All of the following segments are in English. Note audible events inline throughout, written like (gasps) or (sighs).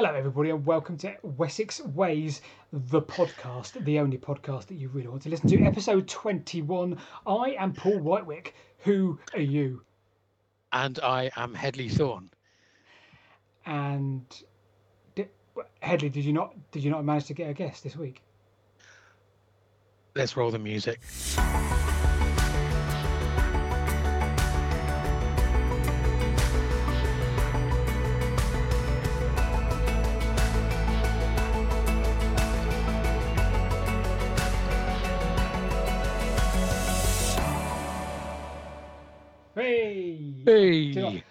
Hello, everybody, and welcome to Wessex Ways, the podcast, the only podcast that you really want to listen to. Episode 21. I am Paul Whitewick. Who are you? And I am Hedley Thorne. And did, Hedley, did you not did you not manage to get a guest this week? Let's roll the music. Hey.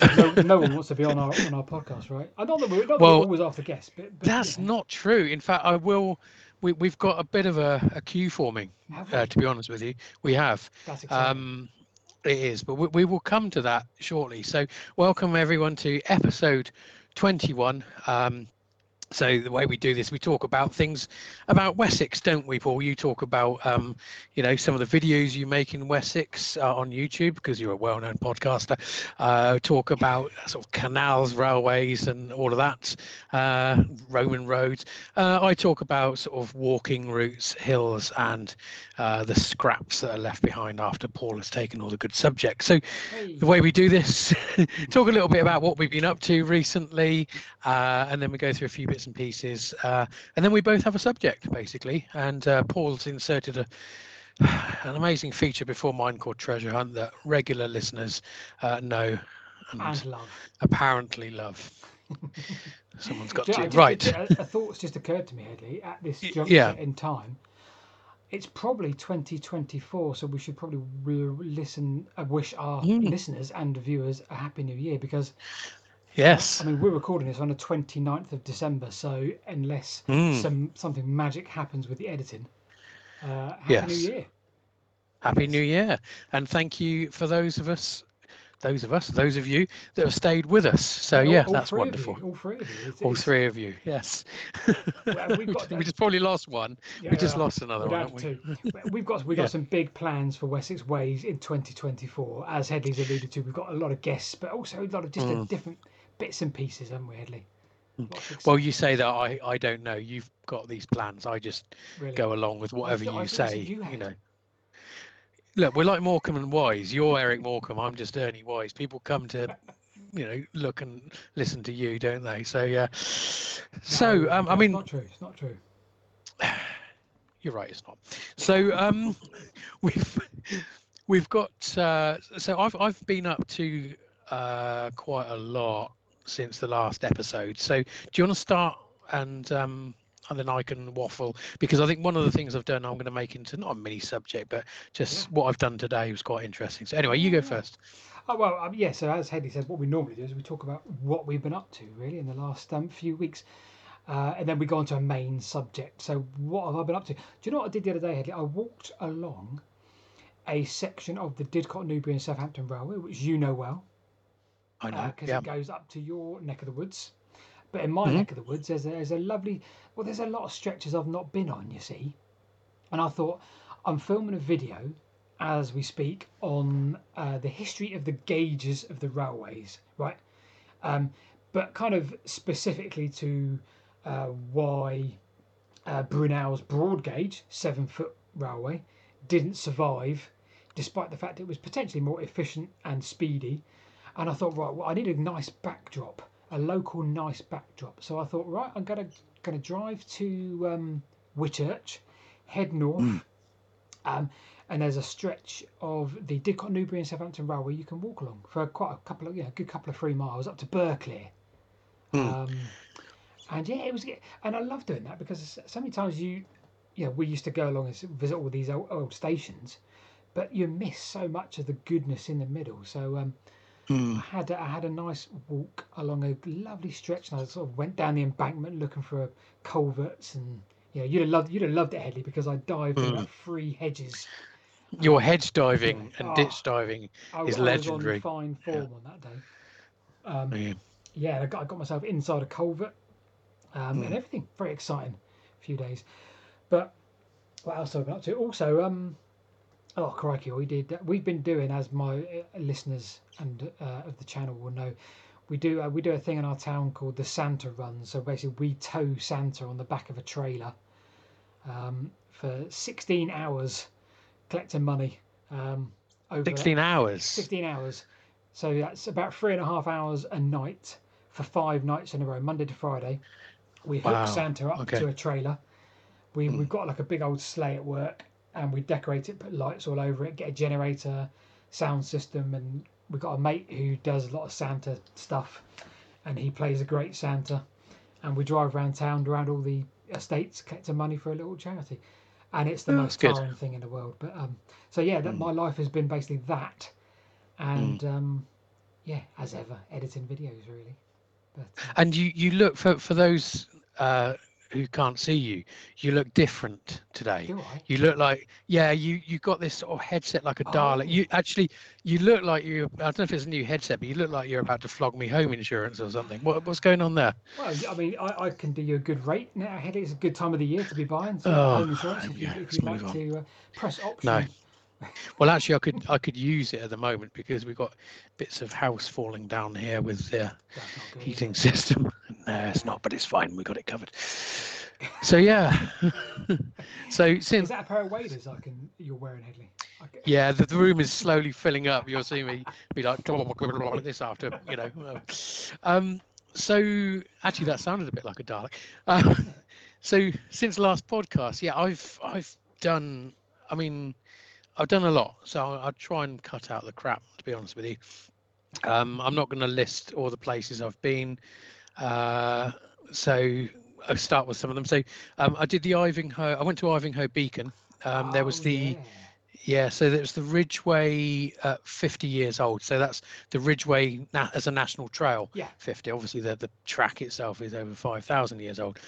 Do you know- no, no one wants to be on our on our podcast, right? I know that we're, not that Well, we're always after guests, but, but That's you know, not true. In fact, I will. We, we've got a bit of a, a queue forming, uh, to be honest with you. We have. that's exciting. Um, it is, but we, we will come to that shortly. So, welcome everyone to episode 21. Um, so the way we do this, we talk about things about Wessex, don't we, Paul? You talk about, um, you know, some of the videos you make in Wessex uh, on YouTube because you're a well-known podcaster. Uh, talk about sort of canals, railways, and all of that, uh, Roman roads. Uh, I talk about sort of walking routes, hills, and uh, the scraps that are left behind after Paul has taken all the good subjects. So Hey. the way we do this, (laughs) talk a little bit about what we've been up to recently, uh, and then we go through a few bits and pieces, uh, and then we both have a subject basically. And uh, Paul's inserted a (sighs) an amazing feature before mine called Treasure Hunt that regular listeners uh, know and and love. apparently love. (laughs) Someone's got Do you know, to I just- right. A, a thought's just occurred to me, Hedley, at this juncture yeah. in time. It's probably 2024, so we should probably re- listen, uh, wish our Mm. listeners and viewers a happy new year because, Yes. I mean, we're recording this on the 29th of December, so unless Mm. some something magic happens with the editing, uh, happy new Yes. year. Happy New Year, and thank you for those of us, those of us, those of you that have stayed with us. So All- yeah, all that's wonderful. you, all three of you. It's- All it's- three of you, yes. Well, we've got just, (laughs) we just probably lost one. yeah, we just yeah, lost another one, we we've got we've got Yeah. some big plans for Wessex Ways in 2024. As Hedley's alluded to, we've got a lot of guests, but also a lot of just Mm. different bits and pieces, haven't we? Lots of Well, you say that I, I don't know. You've got these plans. I just really. go along with whatever you thought you said say. you You, know. Look, we're like Morecambe and Wise. You're Eric Morecambe. I'm just Ernie Wise. People come to, (laughs) you know, look and listen to you, don't they? So yeah. So No, um, I it's mean, not true. It's not true. (sighs) You're right, it's not. So um, (laughs) we've we've got uh, so I've I've been up to uh, quite a lot since the last episode. So do you want to start and um, and then I can waffle because I think one of the things I've done I'm going to make into not a mini subject but just Yeah. what I've done today was quite interesting. So anyway, you go first. Oh well, um, yeah. So as Hedley said, what we normally do is we talk about what we've been up to really in the last um, few weeks, uh, and then we go on to a main subject. So what have I been up to? Do you know what I did the other day, Hedley? I walked along a section of the Didcot, Newbury, and Southampton Railway, which you know well. I know. because yeah. it goes up to your neck of the woods. But in my Mhm. neck of the woods, there's a, there's a lovely, well, there's a lot of stretches I've not been on, you see. And I thought, I'm filming a video as we speak on uh, the history of the gauges of the railways, right? Um, but kind of specifically to uh, why uh, Brunel's broad gauge, seven foot railway, didn't survive, despite the fact it was potentially more efficient and speedy. And I thought, right, well, I need a nice backdrop, a local nice backdrop. So I thought, right, I'm gonna gonna drive to um, Whitchurch, head north, um, and there's a stretch of the Didcot, Newbury, and Southampton Railway you can walk along for quite a couple of, yeah, a good couple of three miles up to Berkeley. Hmm. Um, and yeah, it was, and I love doing that because so many times you, you know, we used to go along and visit all these old, old stations, but you miss so much of the goodness in the middle. So um, Hmm. I had a, I had a nice walk along a lovely stretch, and I sort of went down the embankment looking for culverts, and you know, you'd have loved you'd have loved it, Hedley, because I dived in Mm. about three hedges. Your hedge diving Oh. and ditch diving. I, Is I legendary. Was on fine form on that day. Um, Yeah. yeah, I got, I got myself inside a culvert um, and Mm. everything. Very exciting few days. But what else have I been up to? Also, um, oh crikey, we did. We've been doing, as my uh, listeners and uh, of the channel will know, we do uh, we do a thing in our town called the Santa Run. So basically, we tow Santa on the back of a trailer um, for 16 hours, collecting money. Um, over 16 hours. 16 hours. So that's about three and a half hours a night for five nights in a row, Monday to Friday. We hook Wow, Santa up okay. to a trailer. We, We've got like a big old sleigh at work and we decorate it, put lights all over it, get a generator, sound system. And we've got a mate who does a lot of Santa stuff and he plays a great Santa. And we drive around town, around all the estates, collecting money for a little charity. And it's the Oh, most tiring thing in the world. But um, so yeah, that my life has been basically that, and um, yeah, as ever, editing videos really. But uh, And you, you look for, for those uh, who can't see you, you look different today. do I? You look like, yeah, you, you got this sort of headset like a Dalek. Oh. You actually, you look like you, I don't know if it's a new headset, but you look like you're about to flog me home insurance or something. What, what's going on there? Well, I mean, I, I can do you a good rate now. Think it's a good time of the year to be buying some Oh, home insurance if, you, if you'd like on. to uh, press option. No. (laughs) Well, actually, I could, I could use it at the moment because we've got bits of house falling down here with the That's not good, is heating (laughs) system. No, it's not, but it's fine. We got it covered. So yeah. (laughs) so Is since that a pair of waders I can you're wearing, Hedley? I c- yeah, the, the room is slowly filling up. You'll see me be like like this after you know. (laughs) Um, so actually, that sounded a bit like a Dalek. Uh, (laughs) so since last podcast, yeah, I've I've done. I mean, I've done a lot. So I'll, I'll try and cut out the crap. To be honest with you, um, I'm not going to list all the places I've been. Uh, so I'll start with some of them. So um, I did the Ivinghoe. I went to Ivinghoe Beacon. Um, there was Oh, the yeah. yeah, so there was the Ridgeway uh, 50 years old. So that's the Ridgeway na- as a national trail. Yeah. 50. Obviously, the, the track itself is over 5,000 years old.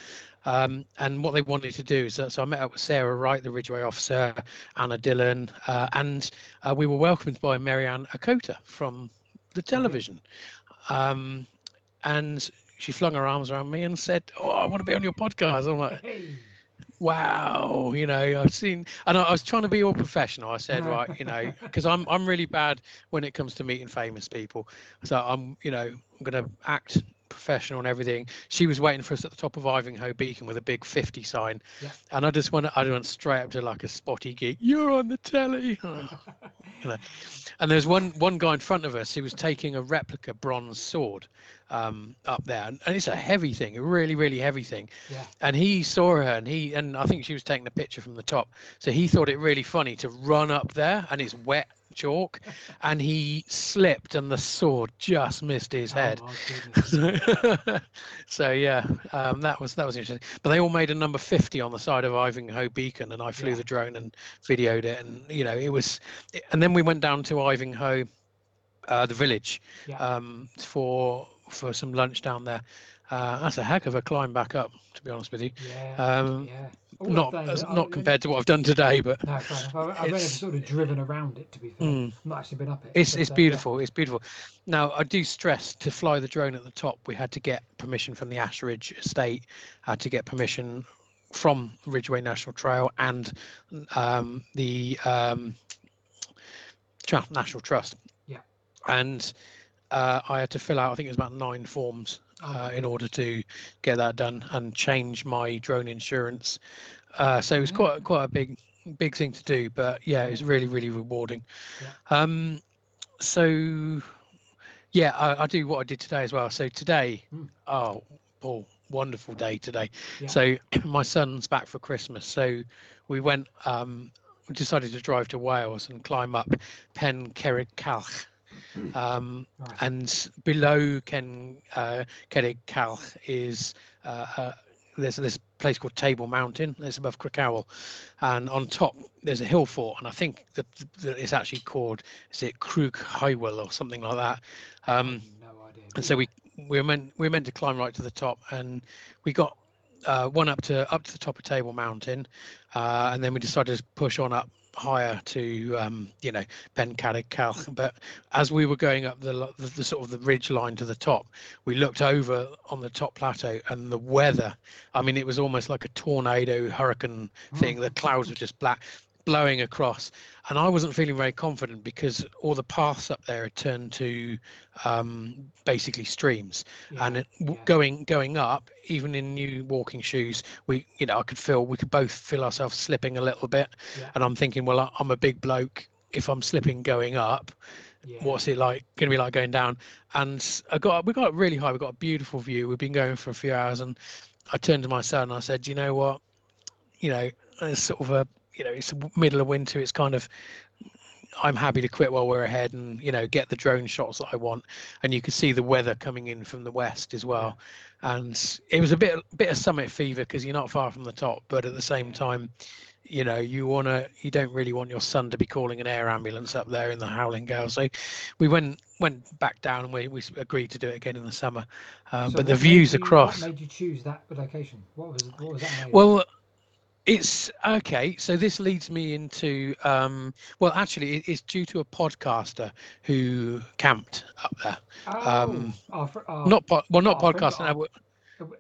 Um, and what they wanted to do is, that, so I met up with Sarah Wright, the Ridgeway officer, Anna Dillon, uh, and uh, we were welcomed by Mary-Ann Ochota from the television. Um, and she flung her arms around me and said, "Oh, I want to be on your podcast." I'm like, wow you know i've seen and I, I was trying to be all professional. I said uh-huh. right you know because i'm i'm really bad when it comes to meeting famous people. So i'm you know i'm going to act professional and everything she was waiting for us at the top of ivinghoe beacon with a big 50 sign. Yeah. and i just went i went straight up to like a spotty geek you're on the telly. (laughs) And there's one one guy in front of us who was taking a replica bronze sword um, up there. And, and it's a heavy thing a really really heavy thing. Yeah. and he saw her and he and i think she was taking a picture from the top. So he thought it really funny to run up there and it's wet chalk and he slipped and the sword just missed his head Oh, (laughs) so yeah um, that was that was interesting but they all made a number 50 on the side of ivinghoe beacon and i flew Yeah. the drone and videoed it and you know it was and then we went down to ivinghoe uh, the village Yeah. um, for for some lunch down there uh, that's a heck of a climb back up to be honest with you yeah. um, yeah. Not those- as- I- not compared to what I've done today, but No, fair enough. I- I've sort of driven around it. To be fair, Mm. I've not actually been up it. it's it's uh, yeah. beautiful. It's beautiful. Now I do stress to fly the drone at the top. We had to get permission from the Ashridge Estate, had to get permission from Ridgeway National Trail and um, the um, National Trust. Yeah. And uh, I had to fill out. I think it was about nine forms uh, in order to get that done and change my drone insurance. Uh, so it was quite quite a big big thing to do, but yeah, it was really really rewarding. Yeah. Um, so yeah, I, I do what I did today as well. So today, Mm. oh, Paul, wonderful day today. Yeah. So (clears throat) my son's back for Christmas, so we went. Um, we decided to drive to Wales and climb up Pen Cerrig Calch. Um, Right. and below Ken uh, Cerrig Calch is uh, uh, there's this place called Table Mountain. It's above Crickhowell, and on top there's a hill fort, and I think that, that it's actually called is it Crug Hywel or something like that. Um, no idea. and so we we were meant we were meant to climb right to the top, and we got uh, one up to up to the top of Table Mountain, uh, and then we decided to push on up higher to um, you know Pencadig Calch. (laughs) But as we were going up the, the the sort of the ridge line to the top, we looked over on the top plateau, and the weather. I mean, it was almost like a tornado hurricane thing. The clouds were just black. Blowing across, and I wasn't feeling very confident because all the paths up there had turned to um, basically streams, Yeah, and it, yeah. going going up, even in new walking shoes, we you know I could feel we could both feel ourselves slipping a little bit, Yeah. and I'm thinking, well, I- I'm a big bloke. If I'm slipping going up, yeah. what's it like going to be like going down? And i got we got really high. We got a beautiful view. We've been going for a few hours. And i turned to my son and i said you know what? You know it's sort of a you know it's the middle of winter it's kind of i'm happy to quit while we're ahead and you know get the drone shots that i want. And you could see the weather coming in from the west as well. And it was a bit bit of summit fever because you're not far from the top but at the same time you know you want to you don't really want your son to be calling an air ambulance up there in the howling gale. So we went went back down and we, we agreed to do it again in the summer. Um, So but the views you- across What made you choose that location? What was what was that? made well it's okay so this leads me into um well actually it, it's due to a podcaster who camped up there oh, um, our our- not po- well not friend- our- no,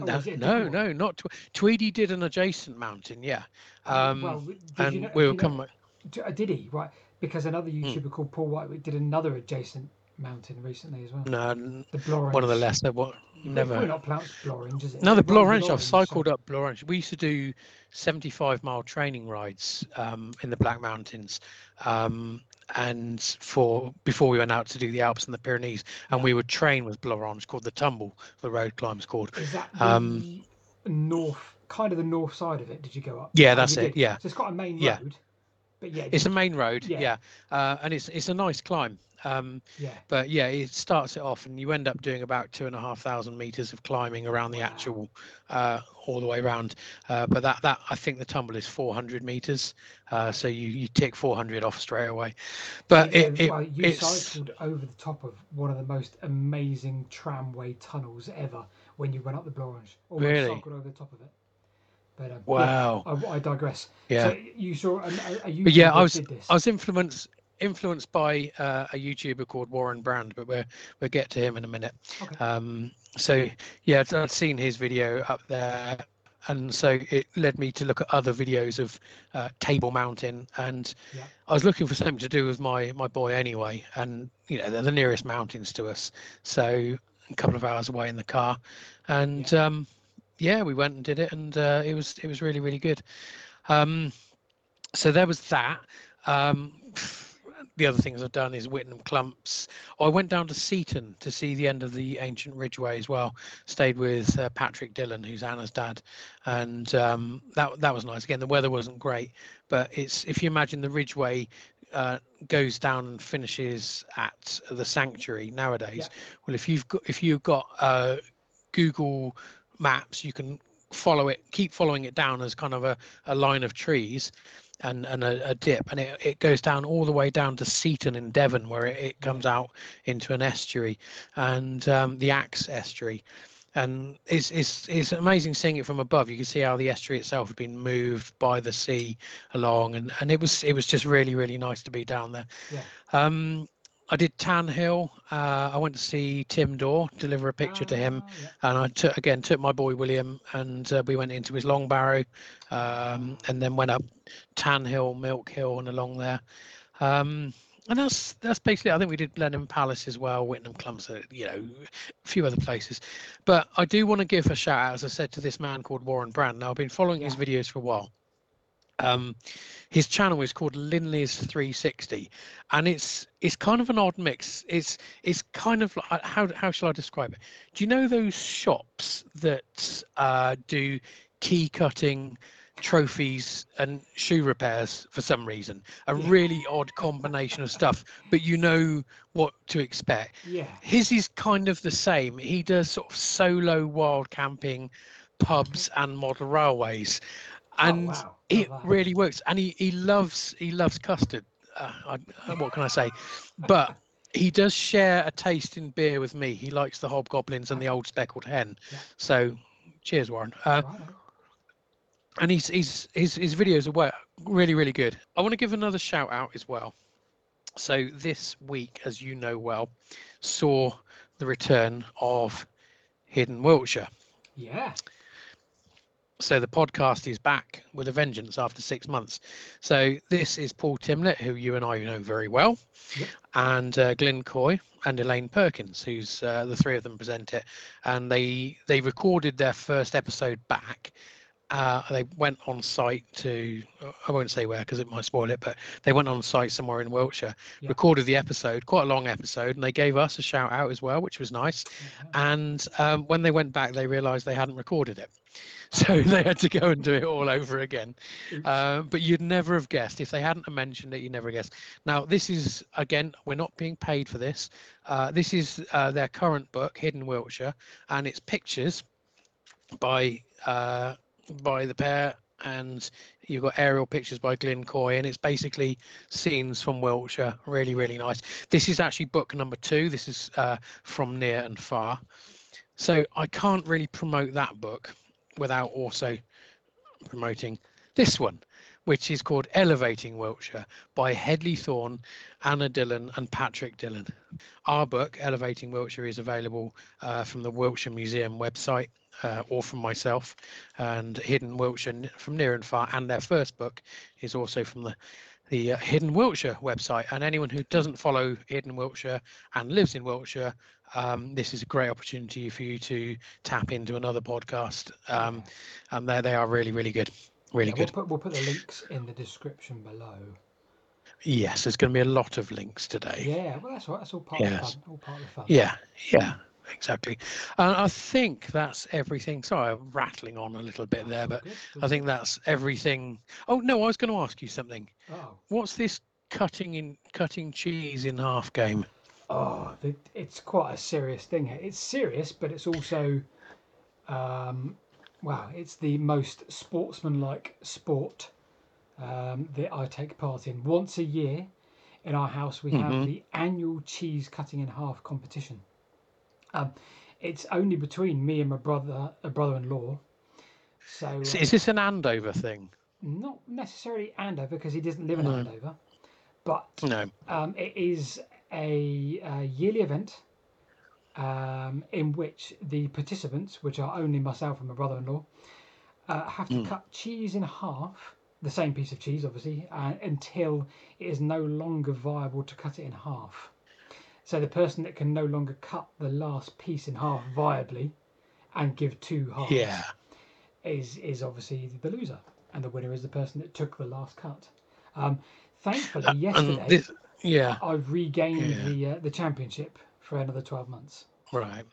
oh, no is it a no different one? no not Tw- tweedy did an adjacent mountain yeah Oh, um well, and you know, we'll know- come d- uh, did he right? Because another Hmm. YouTuber called Paul White did another adjacent mountain recently as well. no The Blorange. one of the lesser what Never. not pronounced Blorange, is it? No, the Blorange. I've cycled up Blorange. We used to do 75 mile training rides um, in the Black Mountains, um, and for before we went out to do the Alps and the Pyrenees, and we would train with Blorange called the Tumble. The road climb's called. Is that the Um, north, kind of the north side of it? Did you go up? Yeah, that's it, did. yeah. So it's got a main Yeah. road, but yeah, It's a main road, Yeah. yeah, uh, and it's it's a nice climb. Um, yeah. but yeah, it starts it off, and you end up doing about two and a half thousand meters of climbing around the Wow. actual, uh, all the way around. Uh, but that that I think the tumble is 400 meters, uh, so you you tick 400 off straight away. But Yeah, it, it well, you it's cycled over the top of one of the most amazing tramway tunnels ever when you went up the. Almost Really? cycled over the top of it. But um, yeah, wow. I, I digress. Yeah. So you saw a yeah, I was. I was influenced influenced by uh, a YouTuber called Warren Brand, but we'll we'll get to him in a minute. Okay. Um, so yeah, I'd- seen his video up there, and so it led me to look at other videos of uh, Table Mountain, and Yeah. I was looking for something to do with my my boy anyway, and you know they're the nearest mountains to us, so a couple of hours away in the car, and um, yeah, we went and did it, and uh, it was it was really really good. Um, so there was that. Um, the other things I've done is Wittenham Clumps. I went down to Seaton to see the end of the ancient Ridgeway as well. Stayed with uh, Patrick Dillon, who's Anna's dad, and um, that that was nice. Again, the weather wasn't great, but it's if you imagine the Ridgeway uh, goes down and finishes at the sanctuary nowadays. Well, if you've got if you've got uh, Google Maps, you can follow it, keep following it down as kind of a, a line of trees and, and a, a dip, and it, it goes down all the way down to Seaton in Devon, where it, it comes out into an estuary, and um, the Axe estuary. And it's, it's it's amazing seeing it from above. You can see how the estuary itself had been moved by the sea along, and, and it was it was just really really nice to be down there. Yeah. Um, I did Tan Hill. Uh, I went to see Tim Daw, deliver a picture to him, Ah, yeah. and I took again took my boy William, and uh, we went into his long barrow, um, and then went up Tan Hill, Milk Hill, and along there. Um, and that's that's basically. I think we did Blenheim Palace as well, Wittenham Clumps, uh, you know, a few other places. But I do want to give a shout out, as I said, to this man called Warren Brand. Now I've been following his videos for a while. Um, his channel is called Linley's 360, and it's it's kind of an odd mix. It's it's kind of like how how shall I describe it? Do you know those shops that uh, do key cutting, trophies, and shoe repairs for some reason? A Yeah. really odd combination of stuff, but you know what to expect. Yeah. His is kind of the same. He does sort of solo wild camping, pubs, and model railways, and oh, wow. it Love that. really works. And he he loves he loves custard. Uh, I, what can I say? But he does share a taste in beer with me. He likes the hobgoblins and the old speckled hen. Yeah. So, cheers, Warren. Uh, Right, and he's, he's his his videos are really really good. I want to give another shout out as well. So this week, as you know well, saw the return of Hidden Wiltshire. Yeah. So the podcast is back with a vengeance after six months. So this is Paul Timlett, who you and I know very well, Yep. and uh, Glyn Coy and Elaine Perkins, who's uh, the three of them present it, and they they recorded their first episode back. Uh, they went on site to I won't say where because it might spoil it, but they went on site somewhere in Wiltshire, Yeah. recorded the episode, quite a long episode, and they gave us a shout out as well, which was nice. And um, when they went back, they realised they hadn't recorded it, (laughs) so they had to go and do it all over again. Uh, but you'd never have guessed if they hadn't mentioned it. You never guessed. Now this is again, we're not being paid for this. Uh, this is uh, their current book, Hidden Wiltshire, and it's pictures by uh, by the pair, and you've got aerial pictures by Glyn Coy, and it's basically scenes from Wiltshire. Really, really nice. This is actually book number two. This is uh, from near and far. So I can't really promote that book without also promoting this one, which is called Elevating Wiltshire by Hedley Thorne, Anna Dillon, and Patrick Dillon. Our book, Elevating Wiltshire, is available uh, from the Wiltshire Museum website uh, or from myself, and Hidden Wiltshire from Near and Far, and their first book is also from the the uh, Hidden Wiltshire website. And anyone who doesn't follow Hidden Wiltshire and lives in Wiltshire, um, this is a great opportunity for you to tap into another podcast. Um, and there they are, really, really good, really Yeah, good. We'll put, we'll put the links in the description below. Yes, there's going to be a lot of links today. Yeah, well, that's all right. That's all part of the Yes. fun. All part of the fun. Yeah, yeah, exactly. And I think that's everything. Sorry, I'm rattling on a little bit there, but I think that's everything. Oh no, I was going to ask you something. Oh, What's this cutting in cutting cheese in half game? oh, the, it's quite a serious thing. here. It's serious, but it's also, um, wow, it's the most sportsmanlike sport um, that I take part in. Once a year, in our house, we have Mhm. the annual cheese cutting in half competition. Um, it's only between me and my brother, a brother-in-law. So Is, uh, is this an Andover thing? not necessarily Andover because he doesn't live in No. Andover, but No. um, it is a, a yearly event um, in which the participants, which are only myself and my brother-in-law, uh, have to Mm. cut cheese in half, the same piece of cheese, obviously, uh, until it is no longer viable to cut it in half. So the person that can no longer cut the last piece in half viably and give two halves Yeah. is is obviously the loser, and the winner is the person that took the last cut. Um, thankfully, And yesterday this, yeah, I've regained Yeah. the uh, the championship for another twelve months. right.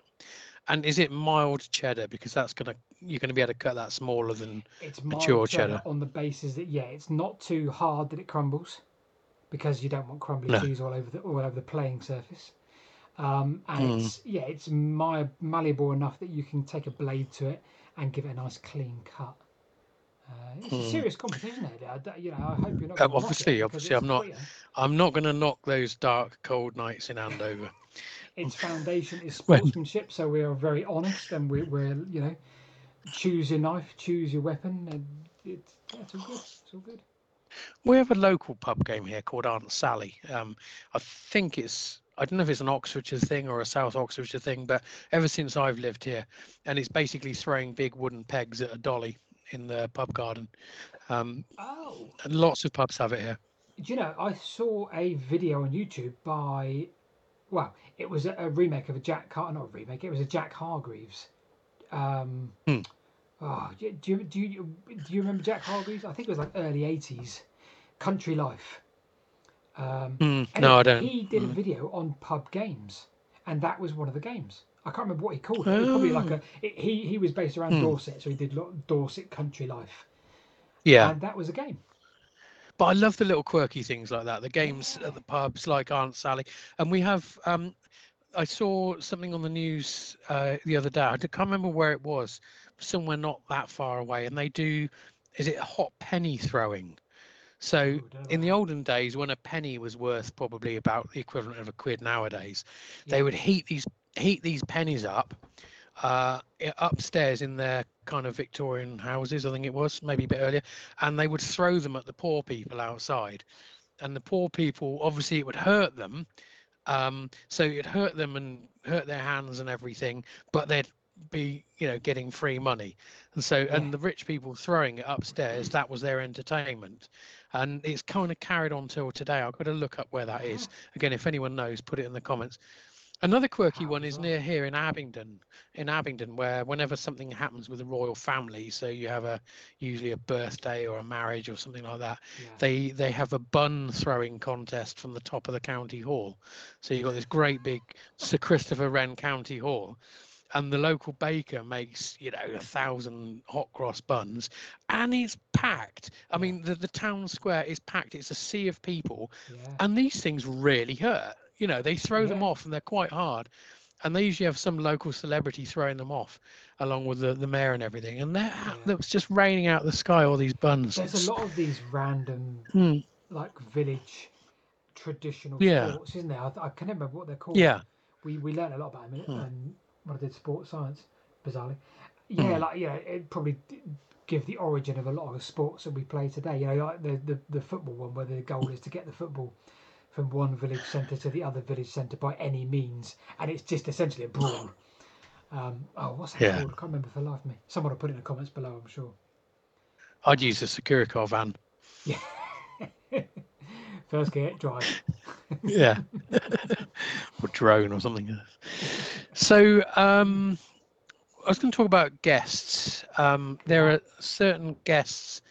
And is it mild cheddar? Because that's gonna you're gonna be able to cut that smaller than It's Mature mild cheddar cheddar. on the basis that yeah, it's not too hard that it crumbles, because you don't want crumbly No. cheese all over the all over the playing surface. Um, and Mm. it's yeah, it's malleable enough that you can take a blade to it and give it a nice clean cut. Uh, it's a Mm. serious competition. I, you know, I hope you're not. It obviously- obviously I'm not. brilliant. I'm not gonna knock those dark cold nights in Andover. (laughs) its foundation is sportsmanship, so we are very honest and we, we're you know choose your knife, choose your weapon, and it's that's all good. It's all good. We have a local pub game here called Aunt Sally. Um, I think it's I don't know if it's an Oxfordshire thing or a South Oxfordshire thing, but ever since I've lived here, and it's basically throwing big wooden pegs at a dolly in the pub garden. Um, Oh, and lots of pubs have it here. do you know? I saw a video on YouTube by, well, it was a, a remake of a Jack Car, not a remake. It was a Jack Hargreaves. Um, Hmm. Oh, do you, do you do you remember Jack Hargreaves? I think it was like early '80s, Country Life. Um, Mm, no, I don't. He did a Mm. video on pub games, and that was one of the games. I can't remember what he called it. It was probably like a. it- He he was based around Hmm. Dorset, so he did Dorset Country Life, Yeah, and that was a game. but I love the little quirky things like that. The games at the pubs, like Aunt Sally, and we have. Um, I saw something on the news uh, the other day. I can't remember where it was, somewhere not that far away, and they do. Is it hot penny throwing? So Ooh, in the olden days, when a penny was worth probably about the equivalent of a quid nowadays, they would heat these heat these pennies up uh, upstairs in their kind of Victorian houses. I think it was maybe a bit earlier, and they would throw them at the poor people outside. And the poor people, obviously, it would hurt them. Um, so it hurt them and hurt their hands and everything, but they'd be you know getting free money. And so Yeah. and the rich people throwing it upstairs that was their entertainment. And it's kind of carried on till today. I've got to look up where that is. Again if anyone knows put it in the comments. Another quirky one is near here in abingdon in abingdon where whenever something happens with the royal family so you have a usually a birthday or a marriage or something like that Yeah. they they have a bun throwing contest from the top of the county hall. So you've got this great big sir christopher wren county hall and the local baker makes you know a thousand hot cross buns and it's packed i mean the, the town square is packed it's a sea of people yeah. and these things really hurt you know they throw them off and they're quite hard and they usually have some local celebrity throwing them off along with the, the mayor and everything and they're Yeah. that was just raining out the sky all these buns There's a lot of these random Hmm. like village traditional Yeah. sports, isn't there? I, I can't remember what they're called. yeah we we learned a lot about them Hmm. um, when I did sports science, bizarrely. Yeah, Hmm. like yeah, it probably give the origin of a lot of the sports that we play today. You know, like the, the the football one, where the goal is to get the football from one village centre to the other village centre by any means, and it's just essentially a brawl. Um, oh, what's that Yeah. called? I can't remember for the life of me. Someone will put it in the comments below, I'm sure. i'd use a Securicor van Yeah. (laughs) First gear, drive. (laughs) yeah (laughs) or drone or something so um i was going to talk about guests. Um there are certain guests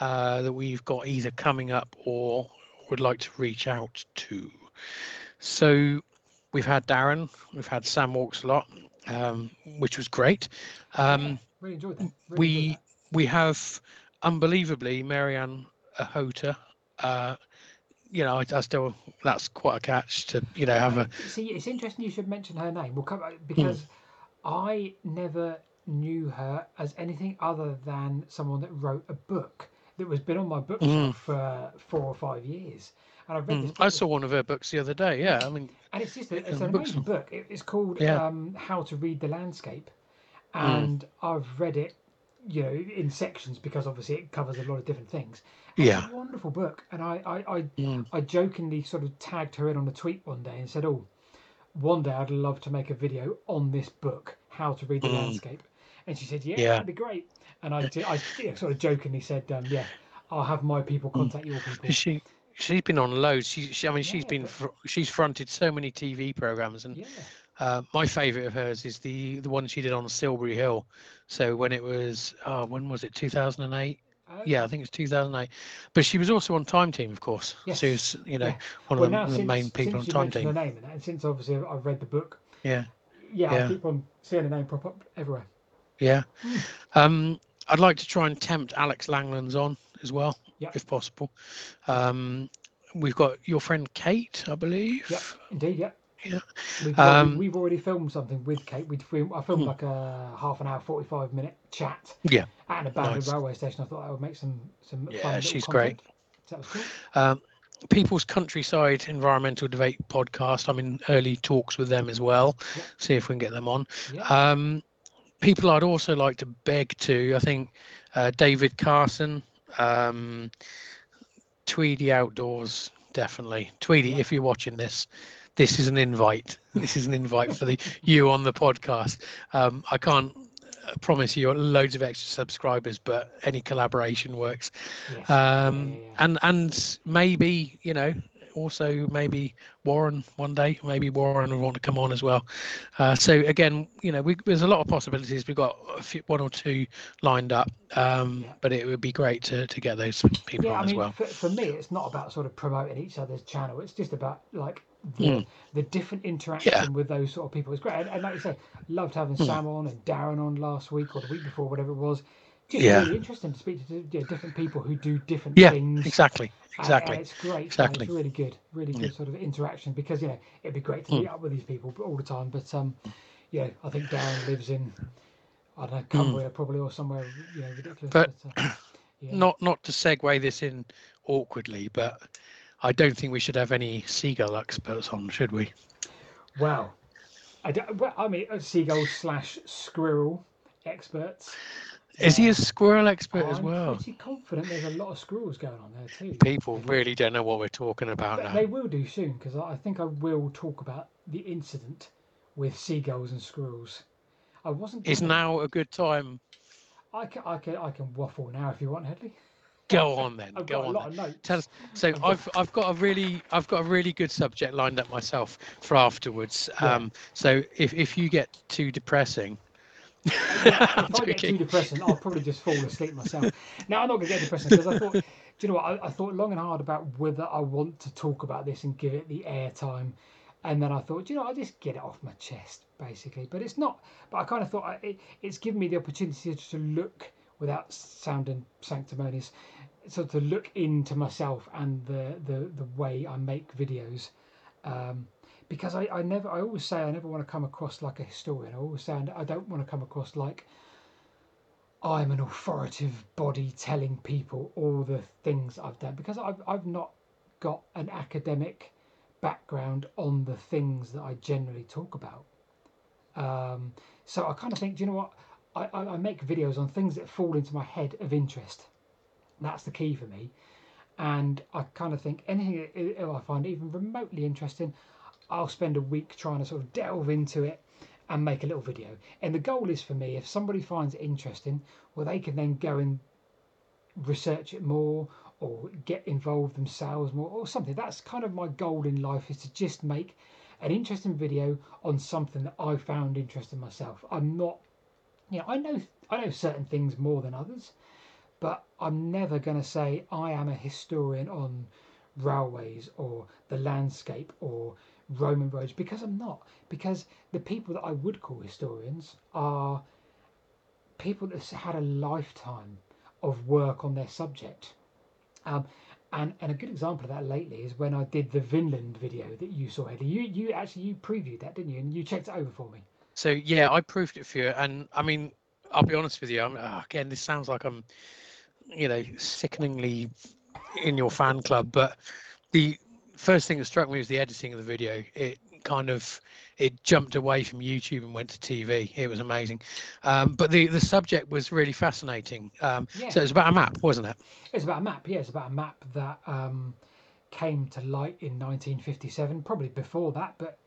uh that we've got either coming up or would like to reach out to. So we've had darren we've had sam walks a lot um which was great. Um Really enjoyed that. Really we enjoyed we have unbelievably Mary-Ann Ochota uh you know I, I still that's quite a catch to you know have a. See, it's interesting you should mention her name. We'll come Hmm. because I never knew her as anything other than someone that wrote a book that was been on my bookshelf for four or five years. And I've read this Mm, book I saw one of her books the other day. Yeah, I mean, and it's just a, it's an amazing book. It, it's called Yeah. um, How to Read the Landscape, Mm. and I've read it, you know, in sections because obviously it covers a lot of different things yeah, wonderful book. And I I I, mm. I jokingly sort of tagged her in on a tweet one day and said, "Oh, one day I'd love to make a video on this book, how to read the mm. landscape." And she said, "Yeah, yeah. that'd be great." And I did, I sort of jokingly said, um, "Yeah, I'll have my people mm. contact your people." She she's been on loads. She, she I mean, she's been she's fronted so many TV programs, and yeah. uh, my favourite of hers is the the one she did on Silbury Hill. So when it was uh, when was it 2008? Okay. Yeah, I think it's 2008. But she was also on Time Team, of course. Yes. She was, you know, yeah. one well, of the, since, main people on Time Team. The name and, since obviously I've read the book. Yeah. Yeah, yeah. I keep on seeing the name pop up everywhere. Yeah. Hmm. Um, I'd like to try and tempt Alex Langlands on as well, yep. if possible. Um, we've got your friend Kate, I believe. Yep, indeed, Yeah. Yeah. We've, Um, we've already filmed something with Kate. We'd film, I filmed Hmm. like a half an hour, forty-five minute chat Yeah, at an abandoned Nice. railway station. I thought that would make some some Yeah, she's content. So that was cool. Um, People's Countryside Environmental Debate podcast. I'm in early talks with them as well. Yeah. See if we can get them on. Yeah, Um, people I'd also like to beg to, I think uh, David Carson, um, Tweedy Outdoors, definitely. Tweedy, Yeah. if you're watching this, this is an invite. This is an invite for the you on the podcast. Um, I can't uh, promise you loads of extra subscribers, but any collaboration works. yes. Um, yeah, yeah. and and maybe you know also maybe Warren one day maybe Warren will want to come on as well. Uh, so again, you know, we, there's a lot of possibilities. We've got a few, one or two lined up, um, Yeah. but it would be great to, to get those people yeah, on I as mean, well. for, for me, it's not about sort of promoting each other's channel. It's just about like the, Mm. the different interaction with those sort of people. It's great, and, and like you say, loved having Mm. Sam on and Darren on last week or the week before, whatever it was. Just Yeah. really interesting to speak to you know, different people who do different Yeah, things. exactly, exactly. And it's great. exactly. It's really good, really good Yeah. sort of interaction because you know it'd be great to Mm. meet up with these people all the time. But um, yeah, I think Darren lives in I don't know Cumbria probably or somewhere you know ridiculous. Mm. But- uh, yeah. Not not to segue this in awkwardly, but I don't think we should have any seagull experts on, should we? Well, I, don't, well, I mean, uh, seagull slash squirrel experts. Is he a squirrel expert as well? I'm pretty confident there's a lot of squirrels going on there too. People really don't know what we're talking about But now. they will do soon because I I think I will talk about the incident with seagulls and squirrels. I wasn't. Is now a good time? I can, I can, I can waffle now if you want, Hedley. Go on then. I've Go on. lot then. of notes. Tell us. So (laughs) I've got- I've got a really I've got a really good subject lined up myself for afterwards. Yeah. Um, so if if you get too depressing, (laughs) if (laughs) I'm I get too depressing, I'll probably just fall asleep myself. Now I'm not gonna get depressing because I thought, do you know what? I, I thought long and hard about whether I want to talk about this and give it the airtime, and then I thought, do you know, I just get it off my chest basically. But it's not. But I kind of thought I, it, it's given me the opportunity to look without sounding sanctimonious, so to look into myself and the the the way I make videos. Um, because I, I never I always say I never want to come across like a historian. I always say I don't want to come across like I'm an authoritative body telling people all the things I've done because I've I've not got an academic background on the things that I generally talk about. Um, so I kind of think, do you know what? I, I, I make videos on things that fall into my head of interest. That's the key for me. And I kind of think anything that I- find even remotely interesting, I'll spend a week trying to sort of delve into it and make a little video. And the goal is for me, if somebody finds it interesting, well, they can then go and research it more or get involved themselves more or something. That's kind of my goal in life is to just make an interesting video on something that I found interesting myself. I'm not, you know, I know I know certain things more than others, but I'm never going to say I am a historian on railways or the landscape or Roman roads because I'm not. Because the people that I would call historians are people that's had a lifetime of work on their subject. Um, and, and a good example of that lately is when I did the Vinland video that you saw, Eddie. You you actually you previewed that, didn't you? And you checked it over for me. So yeah, I proved it for you, and I mean, I'll be honest with you. I'm, ah, again, this sounds like I'm, you know, sickeningly in your fan club, but the first thing that struck me was the editing of the video. It kind of it jumped away from YouTube and went to TV. It was amazing, um, but the the subject was really fascinating. Um, Yeah. So it was about a map, wasn't it? It's about a map. Yeah, it's about a map that um, came to light in 1957. Probably before that, but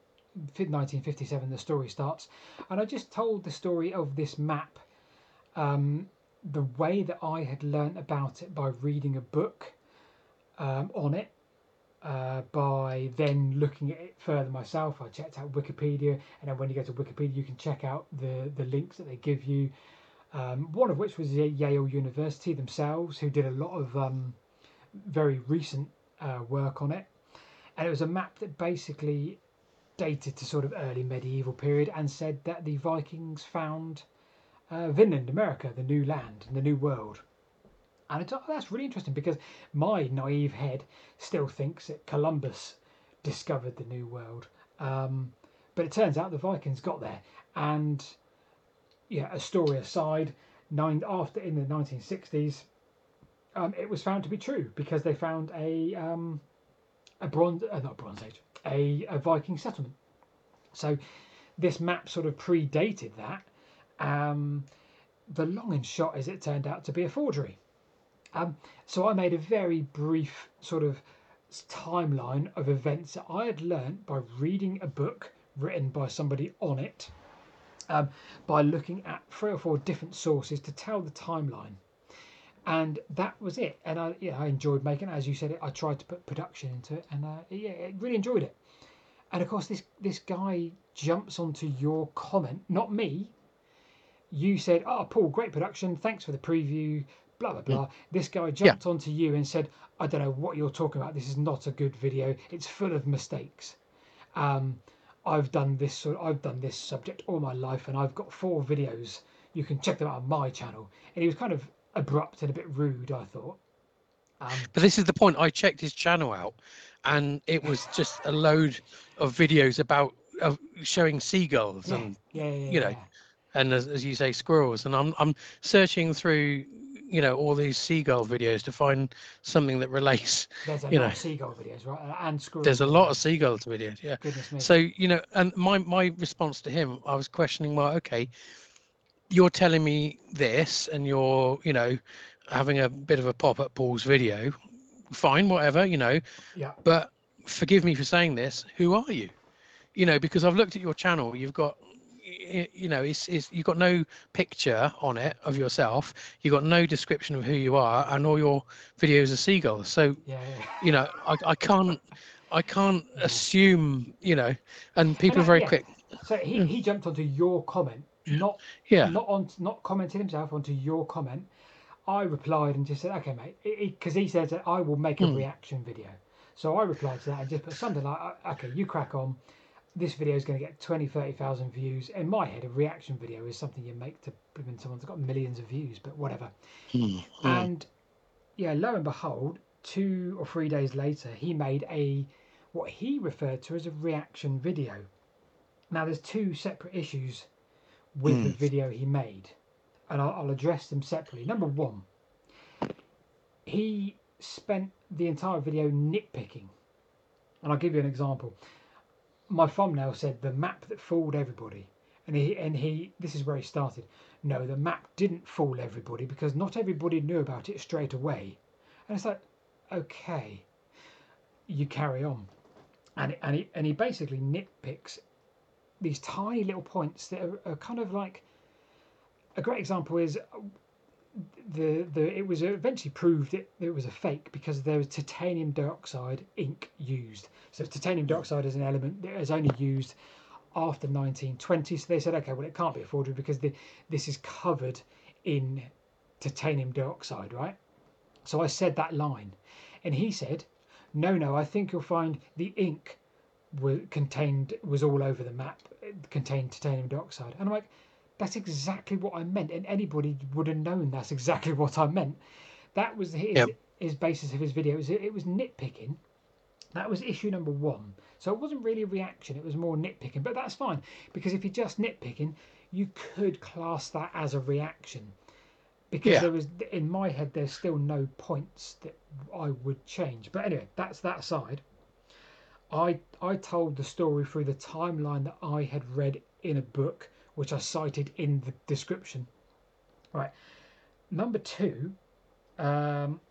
1957 the story starts. And I just told the story of this map um, the way that I had learnt about it by reading a book um, on it. Uh, by then looking at it further myself, I checked out Wikipedia, and then when you go to Wikipedia, you can check out the the links that they give you. Um, one of which was Yale University themselves, who did a lot of um, very recent uh, work on it, and it was a map that basically dated to sort of early medieval period and said that the Vikings found uh, Vinland, America, the new land, the new world. And "Oh, that's really interesting because my naive head still thinks that Columbus discovered the new world, um, but it turns out the Vikings got there. And yeah, a story aside, nine after in the 1960s, um, it was found to be true because they found a um, a bronze, uh, not Bronze Age, a, a Viking settlement. So this map sort of predated that. Um, the long and short is it turned out to be a forgery. Um, so I made a very brief sort of timeline of events that I had learnt by reading a book written by somebody on it, um, by looking at three or four different sources to tell the timeline. And that was it. And I, yeah, I enjoyed making it. As you said, it, I tried to put production into it, and uh, yeah, I really enjoyed it. And of course, this this guy jumps onto your comment, not me. You said, "Oh, Paul, great production. Thanks for the preview." Blah blah blah. This guy jumped onto you and said, "I don't know what you're talking about. This is not a good video. It's full of mistakes." Um, I've done this sort. I've done this subject all my life, and I've got four videos. You can check them out on my channel. And he was kind of abrupt and a bit rude. I thought. Um, But this is the point. I checked his channel out, and it was just a load of videos about of showing seagulls yeah, and yeah, yeah, you know, yeah. And as, as you say, squirrels. And I'm I'm searching through, you know, all these seagull videos to find something that relates. There's a you lot know, of seagull videos, right? And squirrels. There's a lot of seagulls videos. Yeah. Goodness me. So you know, and my my response to him, I was questioning, well, okay, you're telling me this, and you're you know having a bit of a pop at Paul's video. Fine, whatever, you know. yeah, But forgive me for saying this. Who are you? You know, because I've looked at your channel. You've got you know, it's, it's you've got no picture on it of yourself. You've got no description of who you are, and all your videos are seagulls. So Yeah, yeah. (laughs) you know, I, I can't I can't Yeah. assume, you know, and people I- are very quick. So he, he jumped onto your comment, not Yeah. not on not commenting himself onto your comment. I replied and just said, "Okay, mate," because he says that I will make a Hmm. reaction video. So I replied to that and just put something like, "Uh, "Okay, you crack on. This video is going to get 20, 30,000 views." In my head, a reaction video is something you make to when someone's got millions of views, but whatever. Mm, mm. And yeah, lo and behold, two or three days later, he made a what he referred to as a reaction video. Now, there's two separate issues with the Hmm. video he made, and I'll, I'll address them separately. Number one, he spent the entire video nitpicking, and I'll give you an example. My thumbnail said the map that fooled everybody, and he and he this is where he started. No, the map didn't fool everybody because not everybody knew about it straight away, and it's like, okay, you carry on, and and he and he basically nitpicks these tiny little points that are, are kind of like a great example is the the it was eventually proved it, it was a fake because there was titanium dioxide ink used. So titanium hmm. dioxide is an element that is only used after 1920. So they said, okay, well it can't be a forgery because the, this is covered in titanium dioxide, right? So I said that line, and he said, no, no, I think you'll find the ink was contained was all over the map it contained titanium dioxide and i'm like that's exactly what i meant and anybody would have known that's exactly what i meant. That was his Yep. his basis of his video. It was, it was nitpicking. That was issue number one. So it wasn't really a reaction it was more nitpicking but that's fine because if you're just nitpicking you could class that as a reaction. Because Yeah. there was in my head there's still no points that i would change. But anyway that's that aside I I told the story through the timeline that I had read in a book, which I cited in the description. Right. Number two, um,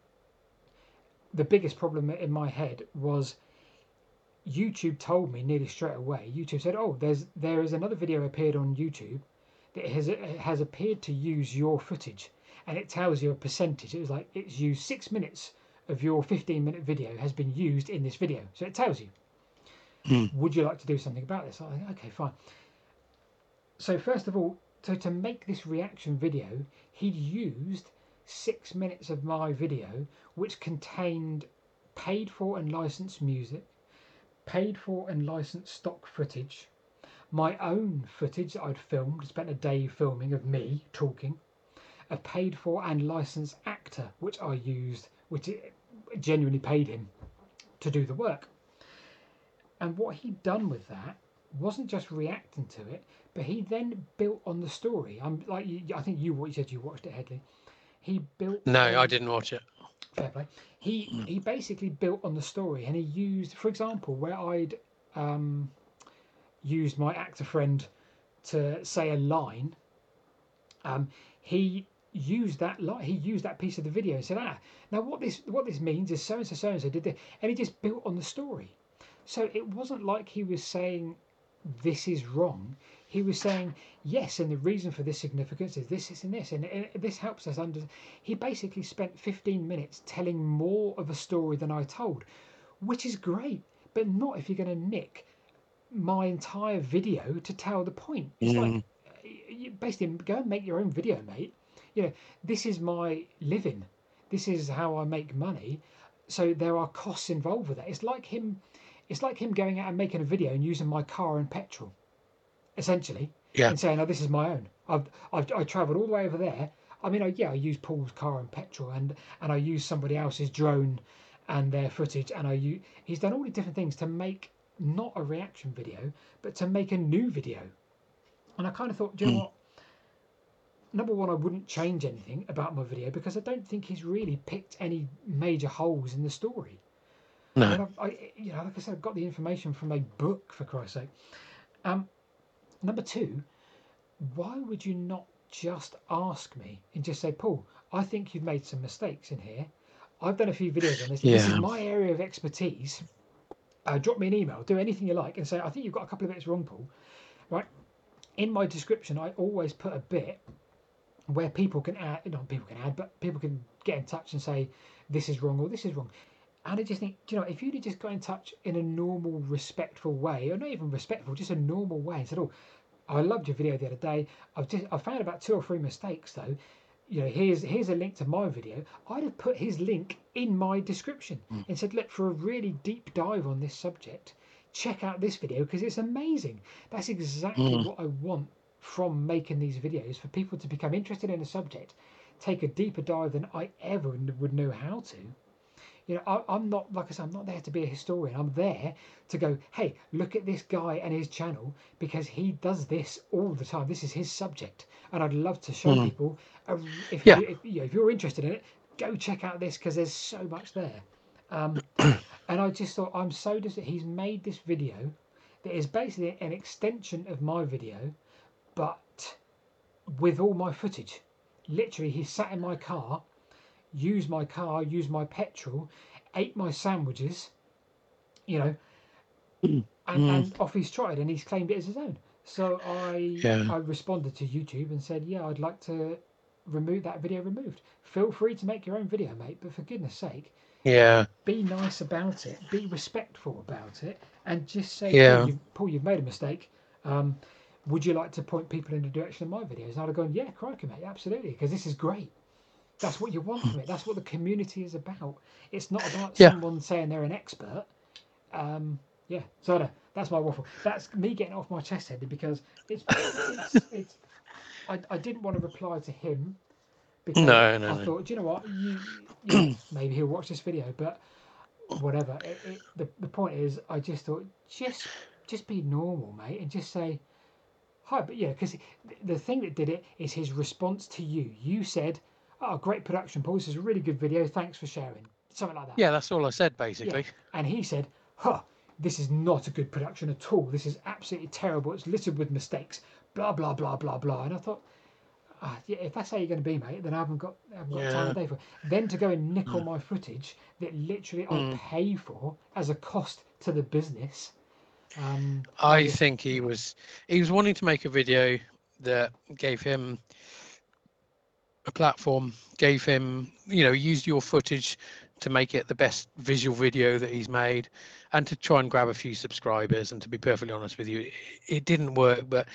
the biggest problem in my head was YouTube told me nearly straight away. YouTube said, "Oh, there's there is another video appeared on YouTube that has has appeared to use your footage, and it tells you a percentage. It was like it's used six minutes of your 15 minute video has been used in this video, so it tells you." Mm. would you like to do something about this? I think, okay, fine. So first of all, so to make this reaction video, he'd used six minutes of my video, which contained paid for and licensed music, paid for and licensed stock footage, my own footage that I'd filmed, spent a day filming of me talking, a paid for and licensed actor, which I used, which genuinely paid him to do the work. And what he'd done with that wasn't just reacting to it, but he then built on the story. I'm like, I think you you said you watched it, Hedley. He built. No, I didn't watch it. Fair play. He he basically built on the story, and he used, for example, where I'd um, used my actor friend to say a line. Um, he used that line. He used that piece of the video and said, "Ah, now what this what this means is so and so so and so did this," and he just built on the story. So it wasn't like he was saying this is wrong. He was saying yes, and the reason for this significance is this, this, and this, and, and this helps us under. He basically spent 15 minutes telling more of a story than I told, which is great, but not if you're going to nick my entire video to tell the point. It's like Mm. you basically go and make your own video, mate. You know, this is my living. This is how I make money. So there are costs involved with that. It's like him. It's like him going out and making a video and using my car and petrol, essentially, Yeah. and saying, "Oh, this is my own. I've I've I travelled all the way over there. I mean, I, yeah, I use Paul's car and petrol, and and I use somebody else's drone and their footage, and I use. He's done all the different things to make not a reaction video, but to make a new video. And I kind of thought, do you know Hmm. what? Number one, I wouldn't change anything about my video because I don't think he's really picked any major holes in the story. I No. I've, I, you know, like I said, I've got the information from a book for Christ's sake. Um, number two, why would you not just ask me and just say, Paul, I think you've made some mistakes in here. I've done a few videos on this. This is my area of expertise. Uh, drop me an email, do anything you like, and say, I think you've got a couple of bits wrong, Paul. Right? in my description, I always put a bit where people can add, not people can add, but people can get in touch and say this is wrong or this is wrong. And I just think, you know, if you'd just got in touch in a normal, respectful way, or not even respectful, just a normal way, and said, "Oh, I loved your video the other day. I've just I found about two or three mistakes though. You know, here's here's a link to my video. I'd have put his link in my description Mm. and said, look, for a really deep dive on this subject, check out this video because it's amazing. That's exactly Mm. what I want from making these videos for people to become interested in a subject, take a deeper dive than I ever would know how to. You know, I, I'm not like I said, I'm not there to be a historian. I'm there to go, hey, look at this guy and his channel because he does this all the time. This is his subject, and I'd love to show Mm. people. A, if, Yeah. you, if, you know, if you're interested in it, go check out this because there's so much there. Um, (clears throat) and I just thought I'm so dis- he's made this video that is basically an extension of my video, but with all my footage. Literally, he sat in my car, used my car, used my petrol, ate my sandwiches, you know, and, Mm. and off he's trotted, and he's claimed it as his own. So I Yeah. I responded to YouTube and said, yeah, I'd like to remove that video removed. Feel free to make your own video, mate, but for goodness sake, Yeah. be nice about it, be respectful about it, and just say, Yeah. Paul, you've, Paul, you've made a mistake. Um, would you like to point people in the direction of my videos? And I'd have gone, yeah, crikey, mate, absolutely, because this is great. That's what you want from it. That's what the community is about. It's not about Yeah. someone saying they're an expert. Um, yeah, so that's my waffle. That's me getting off my chest, Eddie, because it's, it's, it's I, I didn't want to reply to him because No, no, I no. thought, do you know what, you, you know, (clears throat) maybe he'll watch this video, but whatever. It, it, the the point is, I just thought just just be normal, mate, and just say hi. But yeah, because the thing that did it is his response to you. You said, "Oh, great production, Paul. This is a really good video. Thanks for sharing." Something like that. Yeah, that's all I said basically. And he said, "Huh, this is not a good production at all. This is absolutely terrible. It's littered with mistakes. Blah blah blah blah blah." And I thought, ah, yeah, if that's how you're going to be, mate, then I haven't got, I haven't got time Yeah. of day for it. Then to go and nickel all my footage that literally I Mm. pay for as a cost to the business. Um, I think he was he was wanting to make a video that gave him a platform, gave him, you know, used your footage to make it the best visual video that he's made and to try and grab a few subscribers and to be perfectly honest with you it, it didn't work but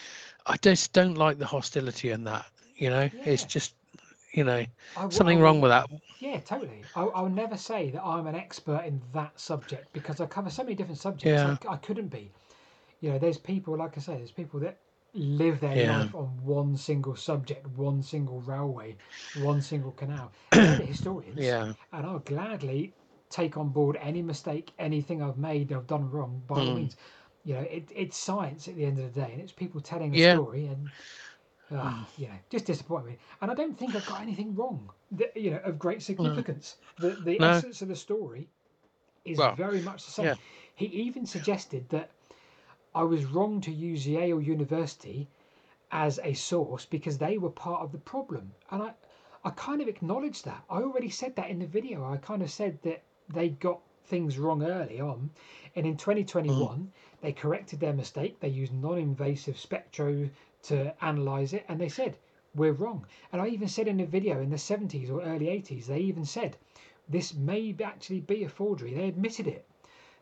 i just don't like the hostility in that you know it's just you know I something I wrong with that Yeah, totally. I, I'll never say that I'm an expert in that subject because I cover so many different subjects. Yeah. I, I couldn't be. You know, there's people, like I say, there's people that live their Yeah. life on one single subject, one single railway, one single canal. (clears throat) They're the historians. yeah And I'll gladly take on board any mistake, anything I've made, I've done wrong, by all Mm. means. You know, it, it's science at the end of the day, and it's people telling a Yeah. story, and ah, you know, just disappoint me. And I don't think I've got anything wrong, that, you know, of great significance. The the No. essence of the story is Well, very much the same. yeah. He even suggested that I was wrong to use Yale University as a source because they were part of the problem, and I. I kind of acknowledged that. I already said that in the video. I kind of said that they got things wrong early on, and in 2021 mm. they corrected their mistake. They used non-invasive spectro to analyze it, and they said we're wrong. And I even said in the video in the 70s or early 80s, they even said this may actually be a forgery. They admitted it.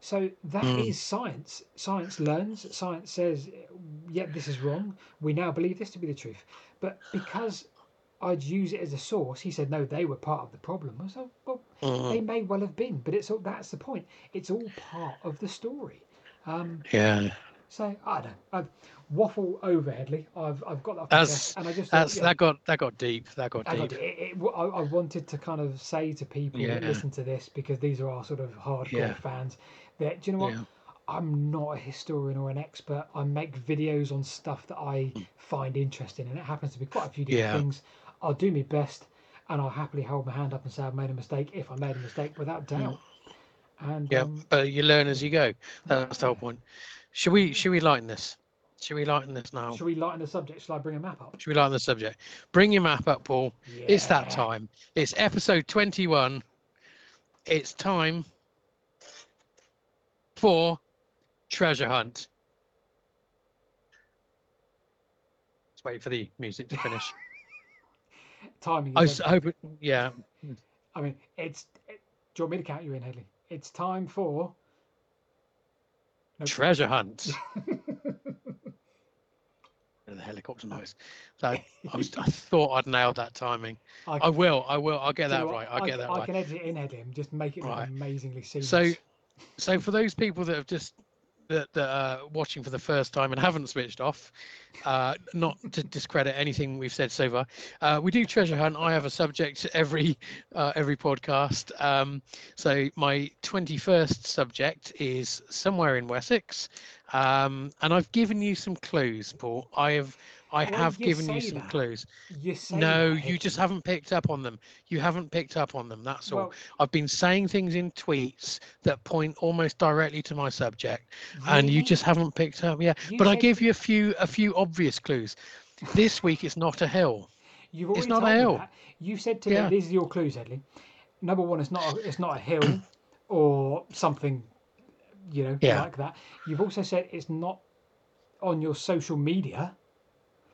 So that is Mm. science. Science learns. Science says, "Yeah, this is wrong. We now believe this to be the truth." But because I'd use it as a source, he said, "No, they were part of the problem." I said, "Well, Mhm. they may well have been, but it's all that's the point. It's all part of the story." Um, yeah so I don't. I've waffle over, Hedley. I've I've got that, That's- and I just that's yeah, that got that got deep that got I, got deep it, it, I, I wanted to kind of say to people that listen to this because these are our sort of hardcore Yeah. fans that do you know what? Yeah. I'm not a historian or an expert. I make videos on stuff that I find interesting, and it happens to be quite a few different Yeah. things. I'll do my best, and I'll happily hold my hand up and say I've made a mistake if I made a mistake without doubt. And yeah um, but you learn as you go that's the whole point should we should we lighten this should we lighten this now Should we lighten the subject? Shall I bring a map up? should we lighten the subject bring your map up paul It's that time. It's episode 21. It's time for treasure hunt. Let's wait for the music to finish. (laughs) Timing. I everything. hoping, yeah. I mean, it's. It, do you want me to count you in, Hedley? It's time for. Treasure hunt. (laughs) the helicopter noise. So I, (laughs) was, I thought I'd nailed that timing. I, I will. I will. I'll get that right. I'll I, get that I right. I can edit it in, and just make it Right. amazingly seamless. So, so for those people that have just that, that are watching for the first time and haven't switched off, uh, not to discredit anything we've said so far, uh, we do treasure hunt. I have a subject every uh, every podcast. Um, so my twenty first subject is somewhere in Wessex, um, and I've given you some clues, Paul. I have. I Well, have you given you some that. clues. you No, that, you just haven't picked up on them. You haven't picked up on them. That's all. Well, I've been saying things in tweets that point almost directly to my subject, and you just haven't picked up. Yeah, but I give you a few a few obvious clues. This week it's not a hill. You've already not a hill. You said to Yeah. me, "These are your clues, Hedley." Number one, it's not. A, it's not a hill (clears throat) or something, you know, Yeah. like that. You've also said it's not on your social media,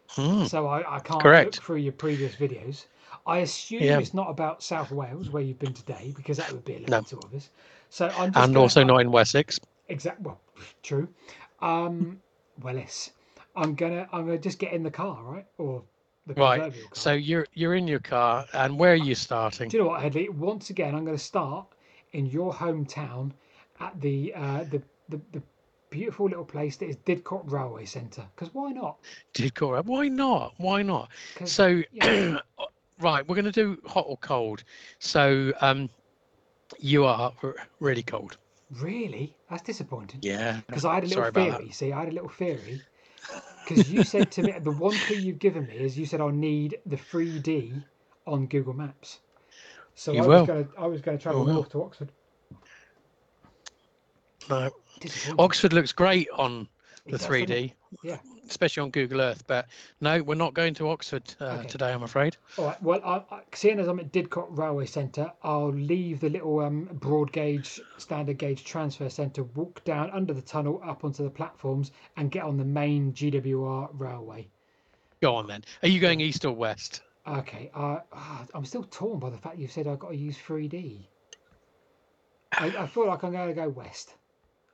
Hmm. so I, I can't Correct. look through your previous videos. I assume Yeah. it's not about South Wales where you've been today because that would be a little No. too obvious. So I'm just And also not in Wessex. Exact. Well, true. Um, Willis, I'm gonna I'm gonna just get in the car, right? Or the Right. So you're you're in your car, and where are you starting? Do you know what, Hedley? Once again, I'm going to start in your hometown at the uh, the, the the beautiful little place that is Didcot Railway Centre. Because why not? Didcot. Why not? Why not? So, yeah. (clears throat) right, we're going to do hot or cold. So, um, you are r- really cold. really, that's disappointing. Yeah. Because I had a little theory. See, I had a little theory. Because you said to me, the one clue you've given me is you said I'll need the 3D on Google Maps. So You I will. was going to I was going to travel north to Oxford. No. Oxford looks great on the it? 3D, Yeah. especially on Google Earth. But no, we're not going to Oxford uh, Okay. today, I'm afraid. All right. Well, I, I, seeing as I'm at Didcot Railway Centre, I'll leave the little um, broad gauge, standard gauge transfer centre, walk down under the tunnel up onto the platforms, and get on the main GWR railway. Go on then. Are you going east or west? Okay. Uh, I'm still torn by the fact you said I've got to use 3D. I, I feel like I'm going to go west.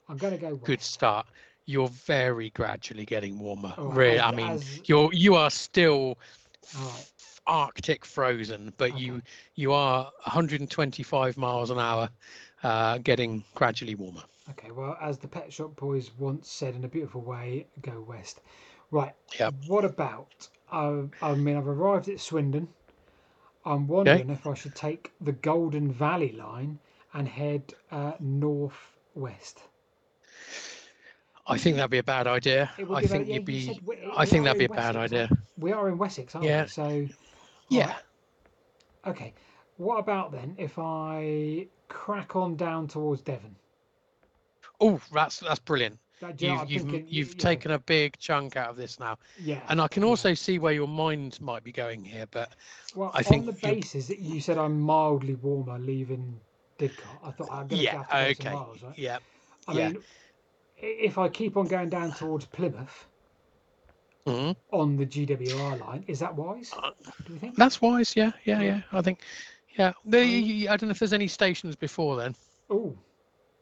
I'm going to go west. Good start. You're very gradually getting warmer. Right, really, as- I mean, as- you're you are still right. Arctic frozen, but you Okay. you are 125 miles an hour, uh, getting gradually warmer. Okay, well, as the Pet Shop Boys once said in a beautiful way, go west. Right. Yeah. What about? Uh, I mean, I've arrived at Swindon. I'm wondering if I should take the Golden Valley line and head uh, northwest. I think that'd be a bad idea. I be think yeah, you'd be. I think that'd be a bad idea. we? Are in Wessex, aren't Yeah. we? So, Yeah. Alright, okay. What about then if I crack on down towards Devon? Oh, that's that's brilliant. That- you, you've you've you've you know, taken a big chunk out of this now, yeah. and I can yeah. also see where your mind might be going here. But Well, I on think the basis that you said I'm mildly warmer leaving Didcot, I thought I'm going to yeah, have to okay, miles, right? yeah, I yeah. mean, if I keep on going down towards Plymouth mhm. on the GWR line, is that wise? Uh, Do you think? that's wise. Yeah, yeah, Yeah. yeah. I think. Yeah, there, Um, I don't know if there's any stations before then. Oh,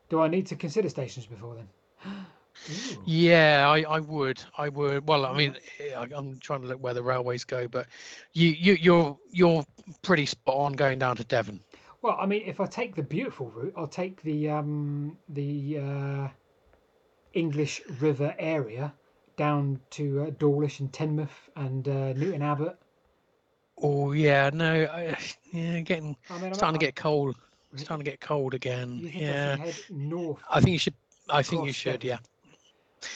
do I need to consider stations before then? Ooh. (gasps) Yeah, I, I would, I would. Well, I mean, I, I'm trying to look where the railways go, but you, you, you're, you're pretty spot on going down to Devon. Well, I mean, if I take the beautiful route, I'll take the um, the uh, English River area down to uh, Dawlish and Teignmouth and uh, Newton Abbot. Oh yeah, no, I, (sighs) yeah, getting I mean, I'm, starting to I'm- get cold. Really? Starting to get cold again. You I Yeah, north? I think you should. I think you should. Yeah.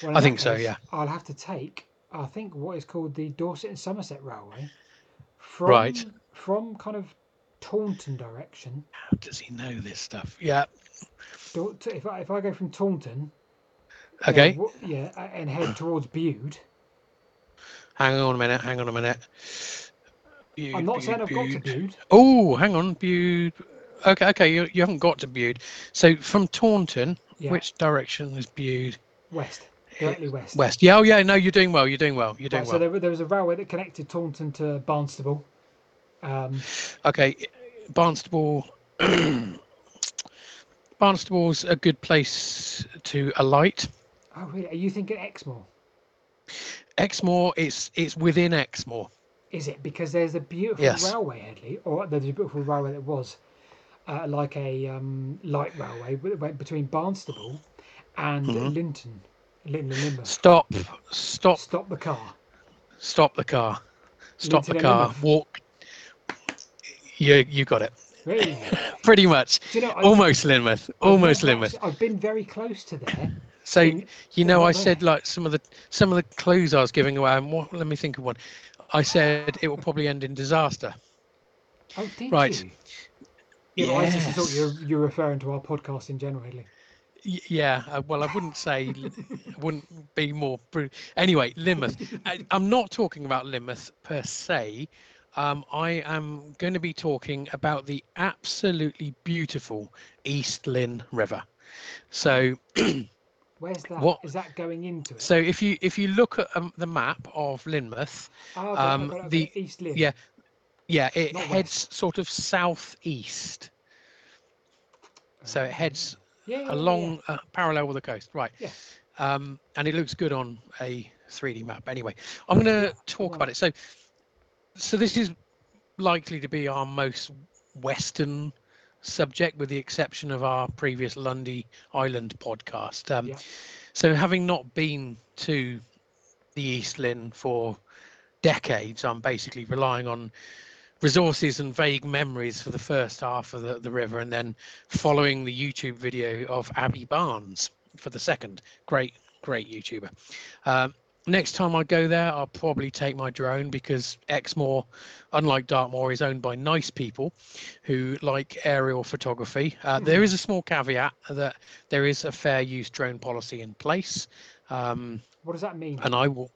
Well, I think so, yeah. I'll have to take, I think, what is called the Dorset and Somerset Railway from Right. from kind of Taunton direction. How does he know this stuff? Yeah. If I, if I go from Taunton, Okay. wa- yeah, and head towards Bude. Hang on a minute. Hang on a minute. I'm not saying I've got to Bude. Oh, hang on, Bude. Okay, okay, you, you haven't got to Bude. So from Taunton, Yeah, which direction is Bude? west. directly west. West. Yeah. Oh, yeah. No, you're doing well. You're doing well. You're doing Right, well. so there, there was a railway that connected Taunton to Barnstaple. Um, Okay, Barnstaple. (clears throat) Barnstaple's a good place to alight. Oh, really? Are you thinking Exmoor? Exmoor, it's it's within Exmoor. Is it because there's a beautiful Yes. railway, Hedley, or there's a beautiful railway that was uh, like a um, light railway between Barnstaple and Mhm. Lynton, Lynton and Lynmouth. Stop, stop, Stop the car. stop the car, stop Lynton the car. Walk. You you got it. Really? (laughs) Pretty much. You know? Almost Lynmouth. Almost never Lynmouth. I've been very close to there. So you know, I said like some of the some of the clues I was giving away. And what? Let me think of one. I said it will probably end in disaster. Oh, did Right. you? Yeah, but I just thought Yes. you're, you're referring to our podcast in general, Hedley. Y- Yeah, uh, well, I wouldn't say, wouldn't be more. Bru- anyway, Lynmouth. I, I'm not talking about Lynmouth per se. Um, I am going to be talking about the absolutely beautiful East Lyn River. So, (clears throat) Where's that? Is What- that going into it? so if you if you look at um, the map of Lynmouth, oh, um, I've got it, I've got the- East Lyn. yeah, yeah, it Not heads sort of southeast. So it heads yeah, yeah, yeah, yeah. along uh, parallel with the coast, right? Yeah. Um, and it looks good on a 3D map. Anyway, I'm going to talk about it. So, so this is likely to be our most western subject, with the exception of our previous Lundy Island podcast. Um, Yeah. So, having not been to the East Lyn for decades, I'm basically relying on resources and vague memories for the first half of the, the river and then following the YouTube video of Abbey Barnes for the second. Great, great YouTuber. Um, next time I go there, I'll probably take my drone because Exmoor, unlike Dartmoor, is owned by nice people who like aerial photography. Uh, there is a small caveat that there is a fair use drone policy in place. Um, What does that mean? and I will.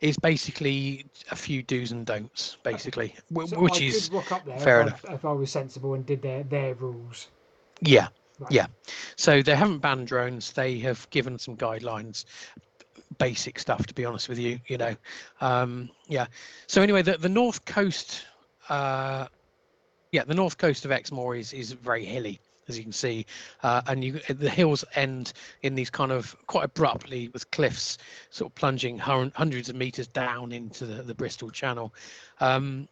It's basically a few do's and don'ts, basically, wh- So which I is could rock up there fair if, I, if I was sensible and did their their rules. yeah, Right. yeah. So they haven't banned drones. They have given some guidelines, basic stuff. To be honest with you, you know, um, yeah. So anyway, the the north coast, uh, yeah, the north coast of Exmoor is is very hilly, as you can see, uh, and you the hills end in these kind of quite abruptly with cliffs sort of plunging hundreds of meters down into the, the Bristol Channel. Um,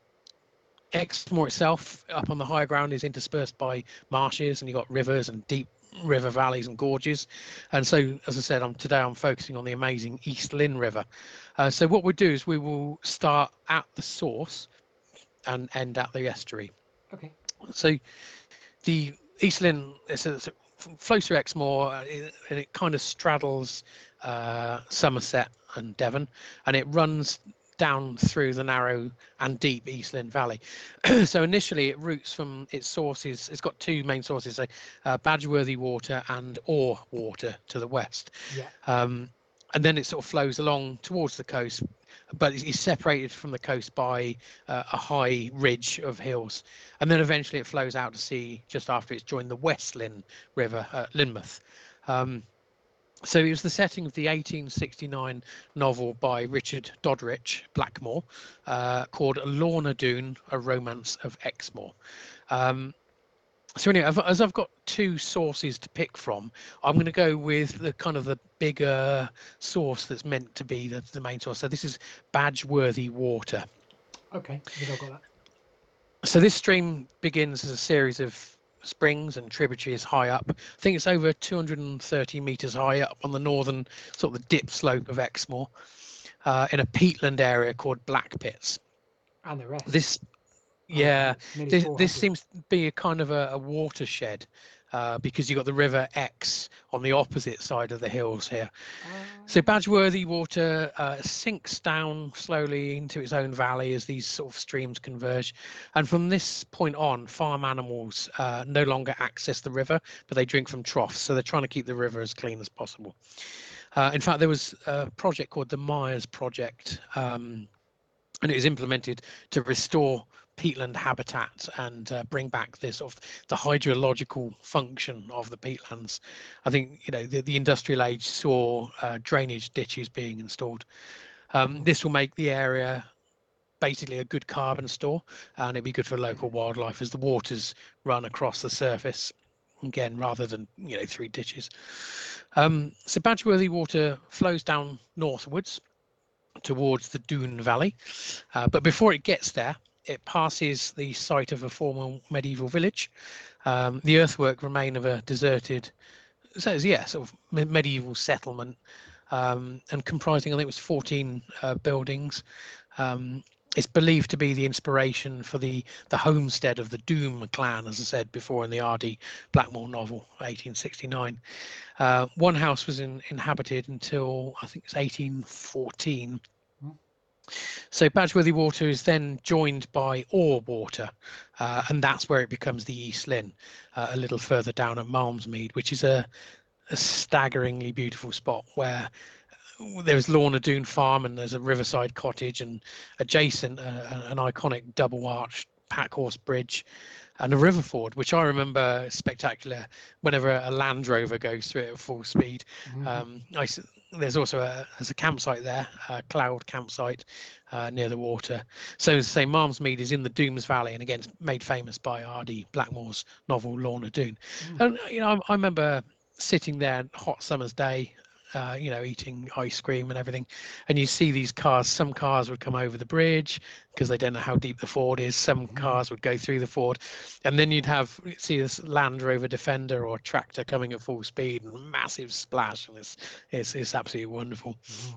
Exmoor itself, up on the higher ground, is interspersed by marshes, and you've got rivers and deep river valleys and gorges. And so, as I said, I'm today I'm focusing on the amazing East Lyn River. Uh, so what we'll do is we will start at the source and end at the estuary. Okay. So the East Lyn it's a, it's a- flows through Exmoor uh, it- and it kind of straddles uh, Somerset and Devon, and it runs down through the narrow and deep East Lyn Valley. (clears throat) so initially, it routes from its sources. It's got two main sources: so, uh, Badgeworthy water and Oare water to the west. Yeah. Um, and then it sort of flows along towards the coast, but it's- it's separated from the coast by uh, a high ridge of hills. And then eventually it flows out to sea just after it's joined the West Lyn River at Lynmouth. Um, so it was the setting of the 1869 novel by Richard Doddridge Blackmore uh, called Lorna Doone, A Romance of Exmoor. Um, so anyway, I've- as I've got two sources to pick from, I'm going to go with the kind of the bigger source that's meant to be the, the main source. So this is Badgeworthy Water. Okay. I think I've got that. So this stream begins as a series of springs and tributaries high up. I think it's over 230 meters high up on the northern sort of the dip slope of Exmoor, uh, in a peatland area called Black Pits. And the rest. This, Oh, yeah, this, this seems to be a kind of a, a watershed uh, because you've got the River Exe on the opposite side of the hills here. So Ah, Badgeworthy water uh, sinks down slowly into its own valley as these sort of streams converge. And from this point on, farm animals uh, no longer access the river, but they drink from troughs. So they're trying to keep the river as clean as possible. Uh, in fact, there was a project called the Mires Project, um, and it was implemented to restore peatland habitat and uh, bring back this sort of the hydrological function of the peatlands. I think you know the, the industrial age saw uh, drainage ditches being installed. Um, this will make the area basically a good carbon store and it'd be good for local wildlife as the waters run across the surface again rather than you know three ditches um, so badgeworthy water flows down northwards towards the Doone Valley uh, but before it gets there it passes the site of a former medieval village um, the earthwork remain of a deserted so yeah sort of medieval settlement um, and comprising I think it was 14 uh, buildings um, it's believed to be the inspiration for the the homestead of the Doone clan, as I said before in the R.D. Blackmore novel, 1869. Uh, one house was in, inhabited until I think it's 1814. So Badgeworthy Water is then joined by Oare Water, uh, and that's where it becomes the East Lyn, uh, a little further down at Malmsmead, which is a, a staggeringly beautiful spot where there's Lorna Doone Farm and there's a riverside cottage and adjacent uh, an iconic double arched packhorse bridge and a river ford, which I remember spectacular whenever a Land Rover goes through it at full speed. Mm-hmm. Um, I, there's also a, there's a campsite there, a cloud campsite uh, near the water. So as I say, Malmsmead is in the Dooms Valley and again made famous by R.D. Blackmore's novel Lorna Doone. Mm. And you know, I, I remember sitting there hot summer's day uh, you know, eating ice cream and everything. And you see these cars, some cars would come over the bridge because they don't know how deep the ford is. Some mm-hmm. cars would go through the ford. And then you'd have, see this Land Rover Defender or tractor coming at full speed and massive splash. And it's, it's, it's absolutely wonderful. Mm.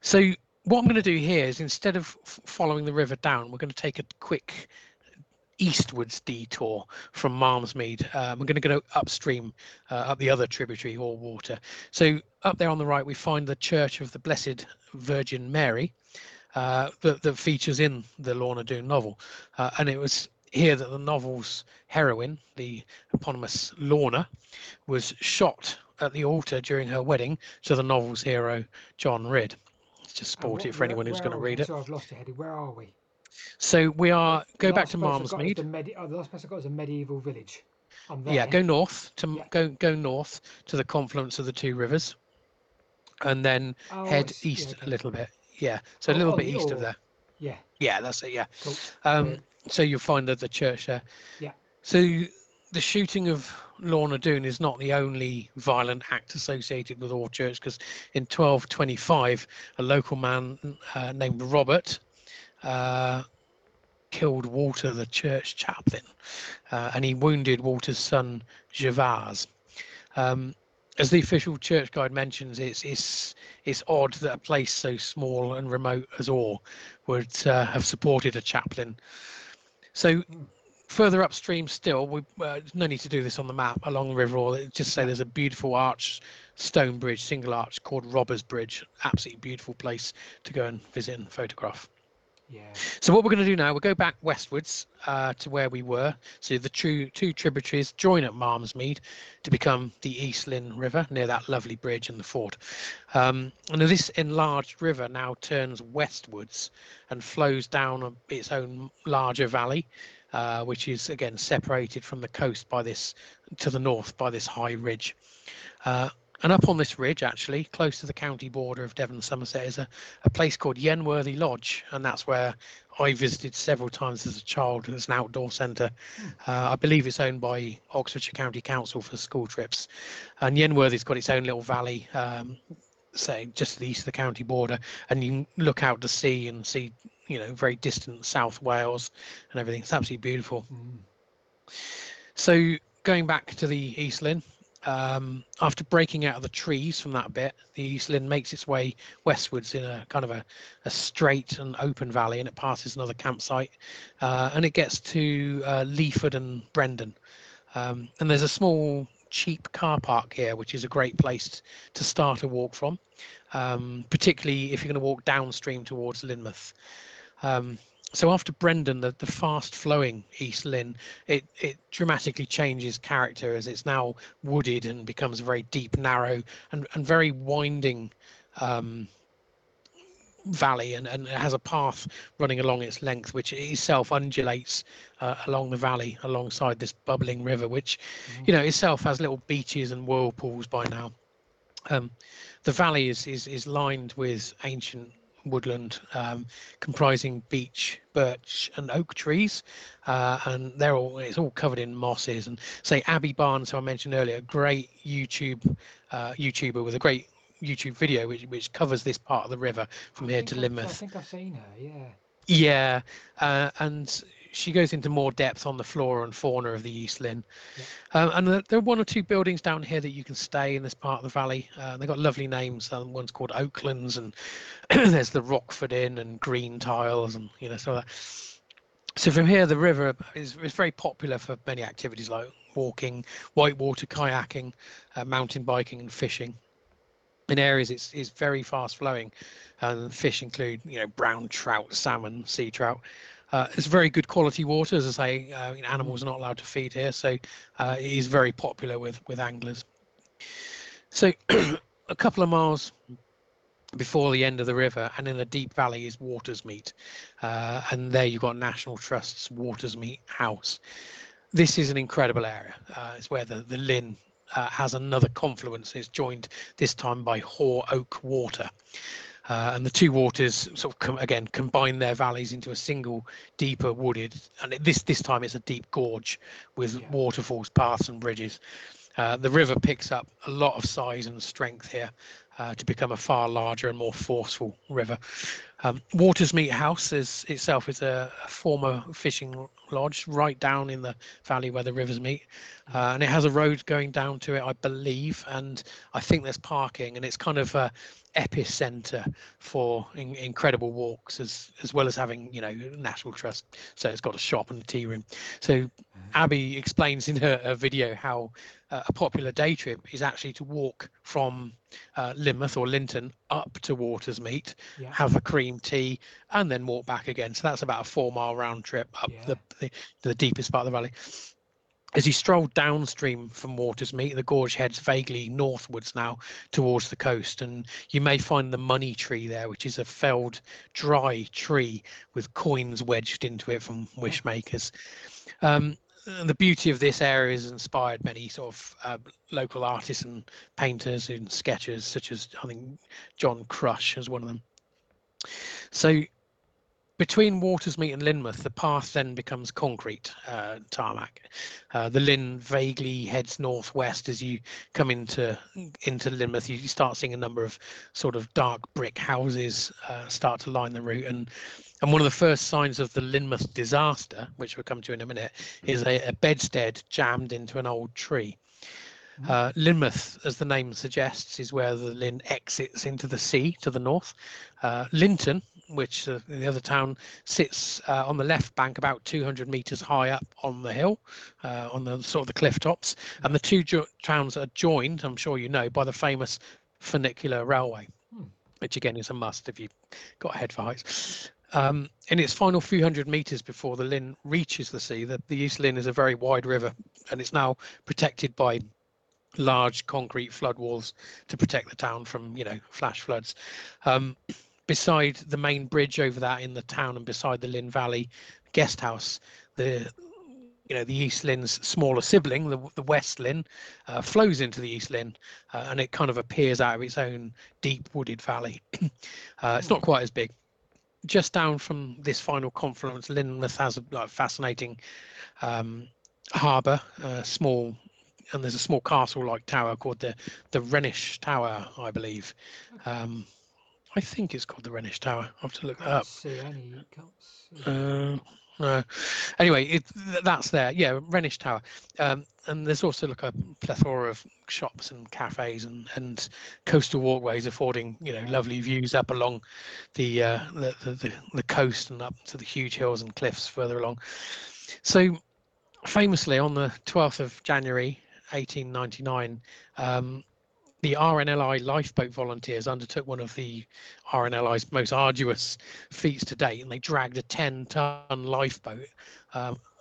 So what I'm going to do here is instead of following the river down, we're going to take a quick eastwards detour from Malmsmead. Um, we're going to go upstream uh, up the other tributary Oare Water. So up there on the right, we find the Church of the Blessed Virgin Mary uh, that, that, features in the Lorna Doone novel. Uh, and it was here that the novel's heroine, the eponymous Lorna, was shot at the altar during her wedding to the novel's hero, John Ridd. Let's just sporty it for anyone who's going to read it. So I've lost it, Eddie. Where are we? So we are go back to Malmsmead. The, medi- oh, the last place I got was a medieval village. Yeah, go north to yeah. go go north to the confluence of the two rivers, and then oh, head east yeah, a little bit. Yeah, so oh, a little oh, bit east of there. Yeah. Yeah, that's it. Yeah. Cool. Um, so you'll find that the church there. Yeah. So the shooting of Lorna Doone is not the only violent act associated with Oare Church, because in 1225, a local man uh, named Robert uh, killed Walter, the church chaplain, uh, and he wounded Walter's son Gervase. Um, as the official church guide mentions, it's it's it's odd that a place so small and remote as Oare would uh, have supported a chaplain. So further upstream still, we uh, no need to do this on the map along the river. Or just say there's a beautiful arch stone bridge, single arch called Robbers Bridge. Absolutely beautiful place to go and visit and photograph. So what we're going to do now, we'll go back westwards uh, to where we were. So the two, two tributaries join at Malmsmead to become the East Lyn River near that lovely bridge and the ford. Um, and this enlarged river now turns westwards and flows down its own larger valley, uh, which is again separated from the coast by this to the north by this high ridge. Uh, and up on this ridge, actually, close to the county border of Devon and Somerset, is a, a place called Yenworthy Lodge. And that's where I visited several times as a child. It's an outdoor centre. Uh, I believe it's owned by Oxfordshire County Council for school trips. And Yenworthy's got its own little valley, um, say, just to the east of the county border. And you look out to sea and see, you know, very distant South Wales and everything. It's absolutely beautiful. Mm. So going back to the East Lyn, um, after breaking out of the trees from that bit, the East Lyn makes its way westwards in a kind of a, a straight and open valley, and it passes another campsite, uh, and it gets to uh, Leeford and Brendon. Um, and there's a small, cheap car park here, which is a great place to start a walk from, um, particularly if you're going to walk downstream towards Lynmouth. Um, so after Brendon, the, the fast flowing East Lyn, it, it dramatically changes character as it's now wooded and becomes a very deep, narrow, and, and very winding um, valley and, and it has a path running along its length which itself undulates uh, along the valley alongside this bubbling river which Mm. you know itself has little beaches and whirlpools by now um, the valley is, is is lined with ancient woodland um, comprising beech birch and oak trees uh, and they're all it's all covered in mosses and say abbey barnes who i mentioned earlier great youtube uh, youtuber with a great youtube video which, which covers this part of the river from I here to I've- I think I've seen her. Yeah. Yeah, uh, and she goes into more depth on the flora and fauna of the East Lyn. Um, and there, there are one or two buildings down here that you can stay in this part of the valley. Uh, they've got lovely names. Um, one's called Oaklands, and (clears throat) there's the Rockford Inn and Green Tiles, and you know so that. So from here, the river is, is very popular for many activities like walking, whitewater kayaking, uh, mountain biking, and fishing. In areas, it's, it's very fast flowing, and fish include you know brown trout, salmon, sea trout. Uh, it's very good quality water, as I say. Uh, animals are not allowed to feed here, so uh, it is very popular with with anglers. So (clears throat) a couple of miles before the end of the river and in a deep valley is Watersmeet. Uh, and there you've got National Trust's Watersmeet House. This is an incredible area. Uh, it's where the, the Lyn uh, has another confluence. It's joined this time by Hoare Oak Water. Uh, and the two waters sort of com- again combine their valleys into a single deeper wooded and it- this this time it's a deep gorge with Yeah. waterfalls paths and bridges uh, the river picks up a lot of size and strength here uh, to become a far larger and more forceful river. Um, Watersmeet House is itself is a, a former fishing lodge right down in the valley where the rivers meet, uh, and it has a road going down to it, I believe, and I think there's parking, and it's kind of a epicenter for in, incredible walks as as well as having you know National Trust. So it's got a shop and a tea room. So Abbey explains in her, her video how uh, a popular day trip is actually to walk from uh, Lynmouth or Lynton up to Watersmeet, Yeah. have a cream tea, and then walk back again. So that's about a four mile round trip up the, the the deepest part of the valley. As you stroll downstream from Watersmeet, the gorge heads vaguely northwards now towards the coast, and you may find the money tree there, which is a felled, dry tree with coins wedged into it from wish makers. Um, and the beauty of this area has inspired many sort of uh, local artists and painters and sketchers, such as I think John Crush is one of them. So between Watersmeet and Lynmouth, the path then becomes concrete uh, tarmac. Uh, the Lyn vaguely heads northwest as you come into into Lynmouth. You start seeing a number of sort of dark brick houses uh, start to line the route, and and one of the first signs of the Lynmouth disaster, which we'll come to in a minute, is a, a bedstead jammed into an old tree. Uh, Lynmouth, as the name suggests, is where the Lyn exits into the sea to the north. Uh, Lynton, which uh, the other town sits uh, on the left bank, about 200 meters high up on the hill, uh, on the sort of the cliff tops, and the two jo- towns are joined. I'm sure you know by the famous funicular railway, Hmm. which again is a must if you've got a head for heights. Um, in its final few hundred meters before the Lyn reaches the sea, the, the East Lyn is a very wide river, and it's now protected by large concrete flood walls to protect the town from you know flash floods. Um, beside the main bridge over that in the town and beside the lyn valley guest house the you know the east lyn's smaller sibling the, the west lyn uh, flows into the east lyn uh, and it kind of appears out of its own deep wooded valley. (clears throat) Uh, it's not quite as big just down from this final confluence lynmouth has a like, fascinating um, harbour a small and there's a small castle-like tower called the the Rhenish Tower, I believe. Um, I think it's called the Rhenish Tower. I have to look that up. see any. Can't see. Uh, no. Anyway, it, that's there. Yeah, Rhenish Tower. Um, and there's also like a plethora of shops and cafes and, and coastal walkways affording you know lovely views up along the, uh, the, the the the coast and up to the huge hills and cliffs further along. So, famously, on the 12th of January 1899, um, the RNLI lifeboat volunteers undertook one of the RNLI's most arduous feats to date, and they dragged a 10 ton lifeboat um,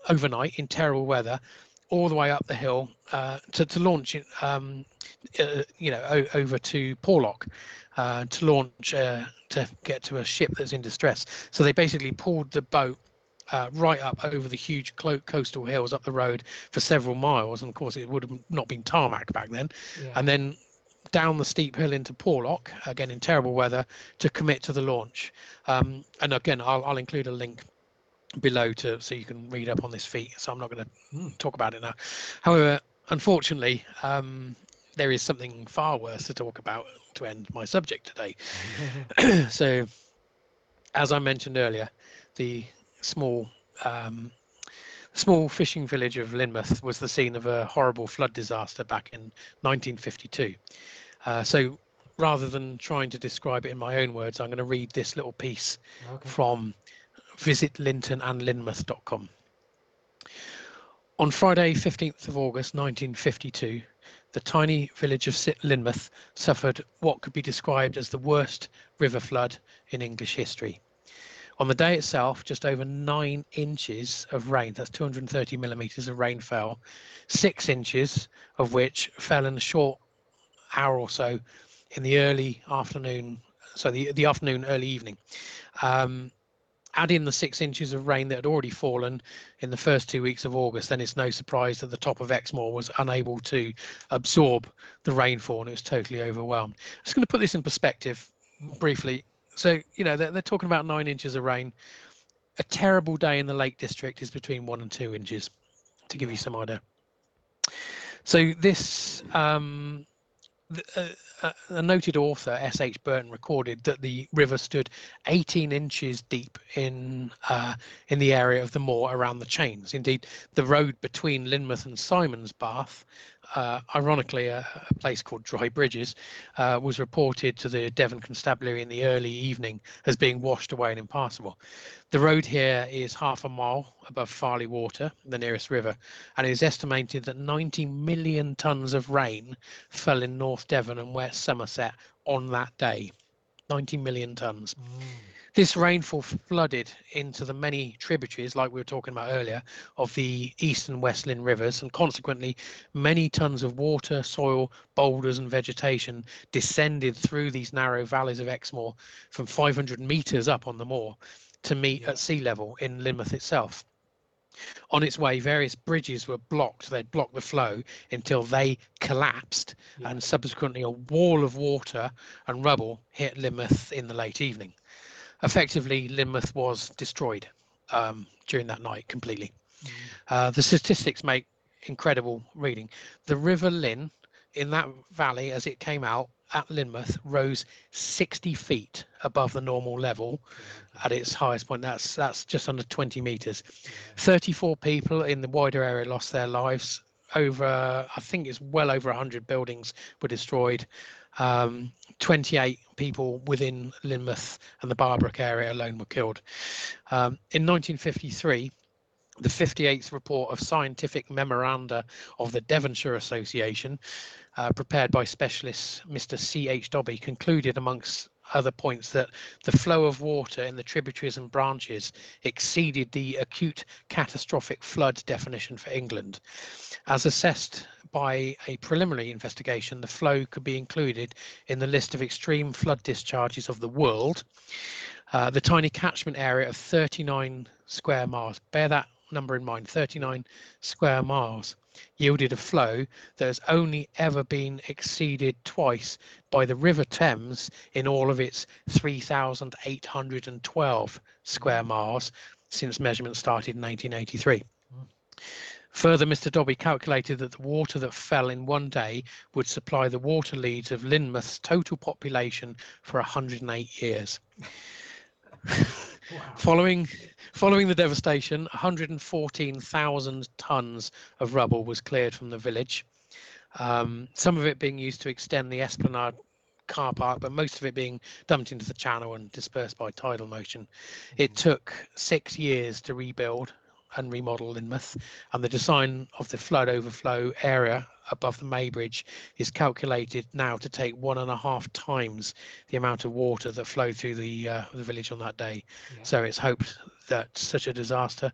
overnight in terrible weather all the way up the hill uh, to, to launch it, um, uh, you know, o- over to Porlock uh, to launch uh, to get to a ship that's in distress. So they basically pulled the boat uh, right up over the huge coastal hills up the road for several miles, and of course it would have not been tarmac back then, Yeah. and then down the steep hill into Porlock again in terrible weather to commit to the launch. Um, and again, I'll, I'll include a link below to so you can read up on this feat. So I'm not going to Hmm. talk about it now. However, unfortunately, um, there is something far worse to talk about to end my subject today. (laughs) so, as I mentioned earlier, the small um, small fishing village of Lynmouth was the scene of a horrible flood disaster back in 1952. Uh, so, rather than trying to describe it in my own words, I'm going to read this little piece okay. from visitlyntonandlynmouth.com. On Friday, 15th of August 1952, the tiny village of Sit- Lynmouth suffered what could be described as the worst river flood in English history. On the day itself, just over nine inches of rain, that's 230 millimeters of rain fell, six inches of which fell in a short hour or so in the early afternoon, so the, the afternoon, early evening. Um, add in the six inches of rain that had already fallen in the first two weeks of August, then it's no surprise that the top of Exmoor was unable to absorb the rainfall and it was totally overwhelmed. I'm just going to put this in perspective briefly. So, you know, they're, they're talking about nine inches of rain. A terrible day in the Lake District is between one and two inches, to give you some idea. So, this um, uh, uh, a noted author, S.H. Burton, recorded that the river stood 18 inches deep in uh, in the area of the moor around the chains. Indeed, the road between Lynmouth and Simonsbath, uh, ironically a, a place called Dry Bridges, uh, was reported to the Devon Constabulary in the early evening as being washed away and impassable. The road here is half a mile above Farley Water, the nearest river, and it is estimated that 90 million tons of rain fell in North Devon and West Somerset on that day. 90 million tons. Mm. This rainfall flooded into the many tributaries, like we were talking about earlier, of the East and West Lyn rivers, and consequently, many tons of water, soil, boulders, and vegetation descended through these narrow valleys of Exmoor from 500 metres up on the moor to meet at sea level in Lynmouth itself. On its way, various bridges were blocked. They'd blocked the flow until they collapsed, Yeah. and subsequently, a wall of water and rubble hit Lynmouth in the late evening. Effectively, Lynmouth was destroyed um, during that night completely. Mm. Uh, the statistics make incredible reading. The River Lyn in that valley, as it came out at Lynmouth, rose 60 feet above the normal level at its highest point. That's that's just under 20 meters. 34 people in the wider area lost their lives. Over, I think it's well over 100 buildings were destroyed. Um, 28 people within Lynmouth and the Barbrook area alone were killed. Um, in 1953, the 58th report of scientific memoranda of the Devonshire Association, uh, prepared by specialist Mr. C.H. Dobbie, concluded, amongst other points, that the flow of water in the tributaries and branches exceeded the acute catastrophic flood definition for England. As assessed by a preliminary investigation, the flow could be included in the list of extreme flood discharges of the world. Uh, the tiny catchment area of 39 square miles, bear that number in mind 39 square miles, yielded a flow that has only ever been exceeded twice by the River Thames in all of its 3,812 square miles since measurements started in 1883. Further, Mr. Dobbie calculated that the water that fell in one day would supply the water leads of Lynmouth's total population for 108 years. (laughs) Wow. Following following the devastation, 114,000 tons of rubble was cleared from the village. Um, some of it being used to extend the Esplanade car park, but most of it being dumped into the channel and dispersed by tidal motion. It took six years to rebuild and remodel Lynmouth, and the design of the flood overflow area above the May Bridge is calculated now to take one and a half times the amount of water that flowed through the uh, the village on that day. Yeah. So it's hoped that such a disaster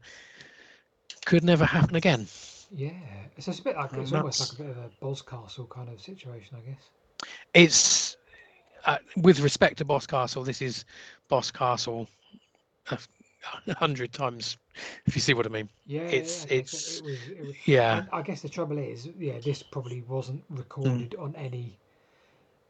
could never happen again. Yeah, it's a bit like And it's almost like a bit of a Boscastle kind of situation, I guess. It's uh, with respect to Boscastle. This is Boscastle a (laughs) hundred times, if you see what I mean. Yeah, It's- yeah, it's- it was, it was, Yeah, I guess the trouble is, yeah, this probably wasn't recorded on any,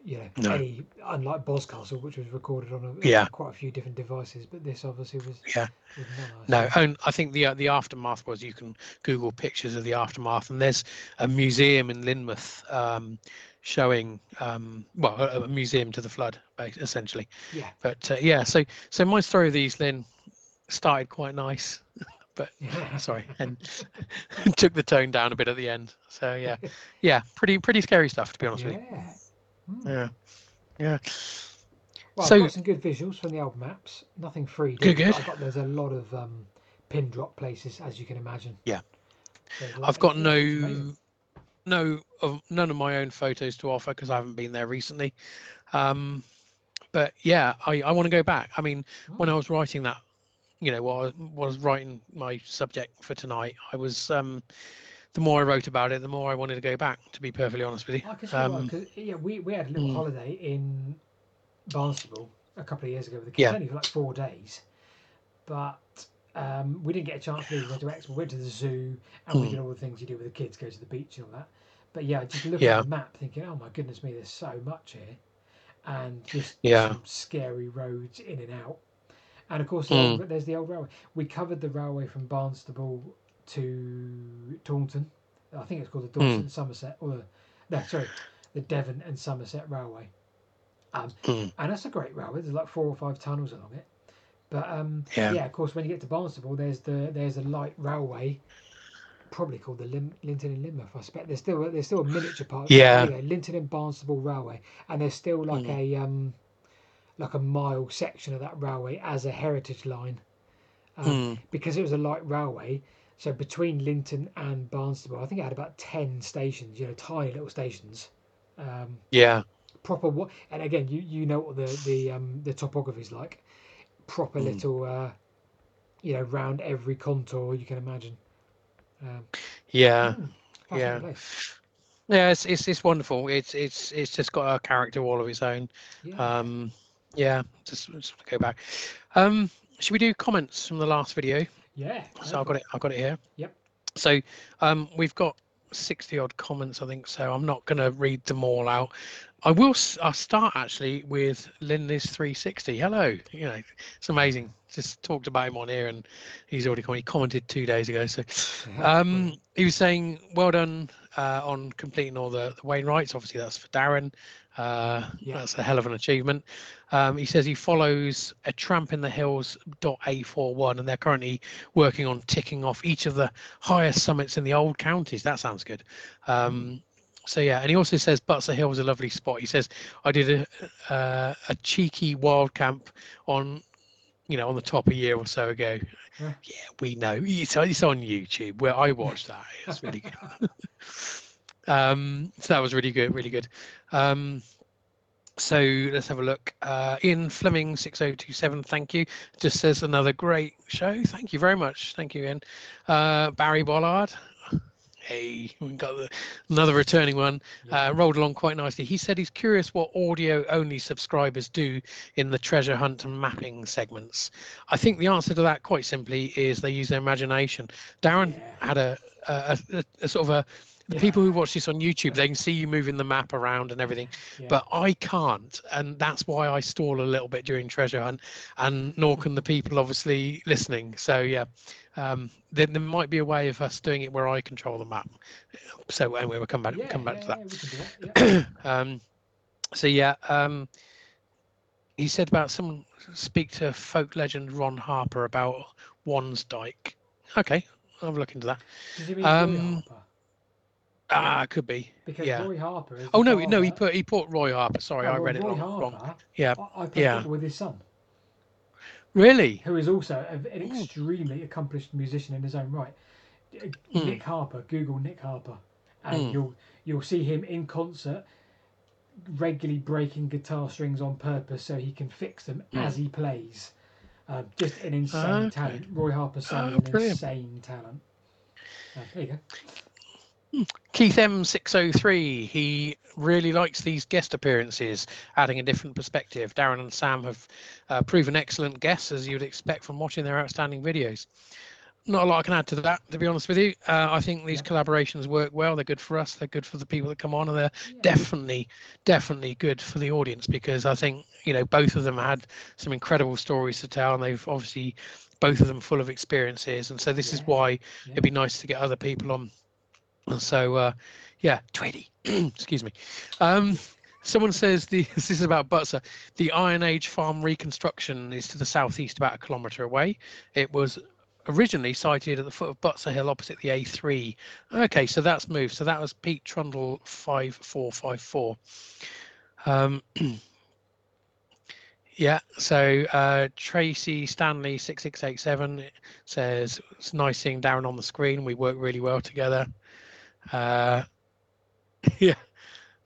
you know, No. any unlike Boscastle, which was recorded on a, Yeah. quite a few different devices, but this obviously was. Yeah. was none, I no. And I think the uh, the aftermath was you can Google pictures of the aftermath, and there's a museum in Lynmouth um, showing um, well a, a museum to the flood, essentially. Yeah. But uh, yeah, so so my story of these, Lyn, started quite nice. (laughs) but (laughs) Sorry, and (laughs) took the tone down a bit at the end. So yeah, yeah, pretty pretty scary stuff to be honest with you. Yeah. Hmm. Yeah, yeah. Well, So- I've got some good visuals from the old maps. Nothing free. Good, good. I've got, there's a lot of um, pin drop places, as you can imagine. Yeah. There's a lot- I've got no no of none of my own photos to offer because I haven't been there recently. Um, but yeah, I, I want to go back. I mean, when I Hmm. was writing that, you know, while I was writing my subject for tonight, I was um, the more I wrote about it, the more I wanted to go back. To be perfectly honest with you, I can see why, um, yeah, we, we had a little mm. holiday in Barnstaple a couple of years ago with the kids, Yeah. only for like four days. But um, we didn't get a chance to. We went to Expo, we went to the zoo, and we Mm. did all the things you do with the kids, go to the beach and all that. But yeah, just looking Yeah. at the map, thinking, oh my goodness me, there's so much here. And just Yeah. some scary roads in and out. And of course, Mm. there's the old railway. We covered the railway from Barnstaple to Taunton. I think it's called the. Dorset Somerset, or the, no, sorry, the Devon and Somerset Railway. Um, Mm. and that's a great railway. There's like four or five tunnels along it. But um, Yeah. yeah. of course, when you get to Barnstaple, there's the there's a light railway, probably called the Lim- Lynton and Lynmouth. I suspect there's still there's still a miniature part. Yeah. Lynton and Barnstaple Railway, and there's still like Mm. a um, like a mile section of that railway as a heritage line, um, Mm. because it was a light railway. So between Lynton and Barnstaple, I think it had about ten stations. You know, tiny little stations. Um, yeah, proper what and again you you know what the the um the topography is like proper Mm. little uh you know round every contour you can imagine um yeah. mm, yeah. place. Yeah, it's, it's it's wonderful. It's it's it's just got a character all of its own. yeah Um, yeah, just, just go back. Um, should we do comments from the last video? yeah So I've got it. I've got it here. Yep. So um, we've got sixty odd comments, I think. So I'm not going to read them all out. I will. I'll start actually with Linley's 360. Hello. You know, it's amazing. Just talked about him on here, and he's already commented, commented two days ago. So (laughs) um, he was saying, "Well done uh, on completing all the, the Wainwrights." Obviously, that's for Darren. Uh, Yeah. That's a hell of an achievement. Um, he says he follows a Tramp in the Hills .a41, and they're currently working on ticking off each of the highest summits in the old counties. That sounds good. Um, so yeah, and he also says Butser Hill was a lovely spot. He says I did a uh, a cheeky wild camp on, you know, on the top a year or so ago. Yeah. Yeah, we know. It's, it's on YouTube where I watched that. It's really good. (laughs) um, so that was really good, really good. Um, so let's have a look. Uh, Ian Fleming six zero two seven. Thank you. Just says another great show. Thank you very much. Thank you, Ian. Uh, Barry Bollard. Hey, we got the, another returning one. Uh, rolled along quite nicely. He said he's curious what audio only subscribers do in the treasure hunt and mapping segments. I think the answer to that, quite simply, is they use their imagination. Darren had a, a, a, a sort of a. The Yeah. people who watch this on YouTube, they can see you moving the map around and everything, Yeah. but I can't, and that's why I stall a little bit during treasure hunt, and nor can the people obviously listening. So yeah, um, there, there might be a way of us doing it where I control the map. So anyway, we'll come back yeah, come back to that. yeah, we can do that, (clears throat) um, so yeah, um, he said about someone speak to folk legend Ron Harper about Wansdyke. Okay, I'll have a look into that. Does he mean Roy Harper? Ah, could be. Because yeah. Roy Harper is Oh no, no, he put he put Roy Harper. Sorry, Oh, I read it Roy wrong. wrong. Harper, Yeah, I, I yeah. with his son. really. who is also a- an Mm. extremely accomplished musician in his own right. Uh, Mm. Nick Harper, Google Nick Harper, and Mm. you'll you'll see him in concert, regularly breaking guitar strings on purpose so he can fix them Mm. as he plays. Um, just an insane Okay. talent. Roy Harper's son Oh, an brilliant. insane talent. Uh, there you go. Keith M603, he really likes these guest appearances, adding a different perspective. Darren and Sam have uh, proven excellent guests, as you'd expect from watching their outstanding videos. Not a lot I can add to that, to be honest with you. Uh, I think these Yeah. collaborations work well. They're good for us. They're good for the people that come on, and they're Yeah. definitely, definitely good for the audience because I think you know both of them had some incredible stories to tell, and they've obviously both of them full of experiences. And so this is why Yeah. it'd be nice to get other people on. So, uh, yeah, Tweedy, (clears throat) excuse me. Um, someone says the (laughs) this is about Butser. The Iron Age farm reconstruction is to the southeast, about a kilometre away. It was originally sited at the foot of Butser Hill, opposite the A3. Okay, so that's moved. So that was Pete Trundle five four five four. Um, (clears throat) yeah, so uh, Tracy Stanley six six eight seven says it's nice seeing Darren on the screen. We work really well together. Uh, (laughs) yeah,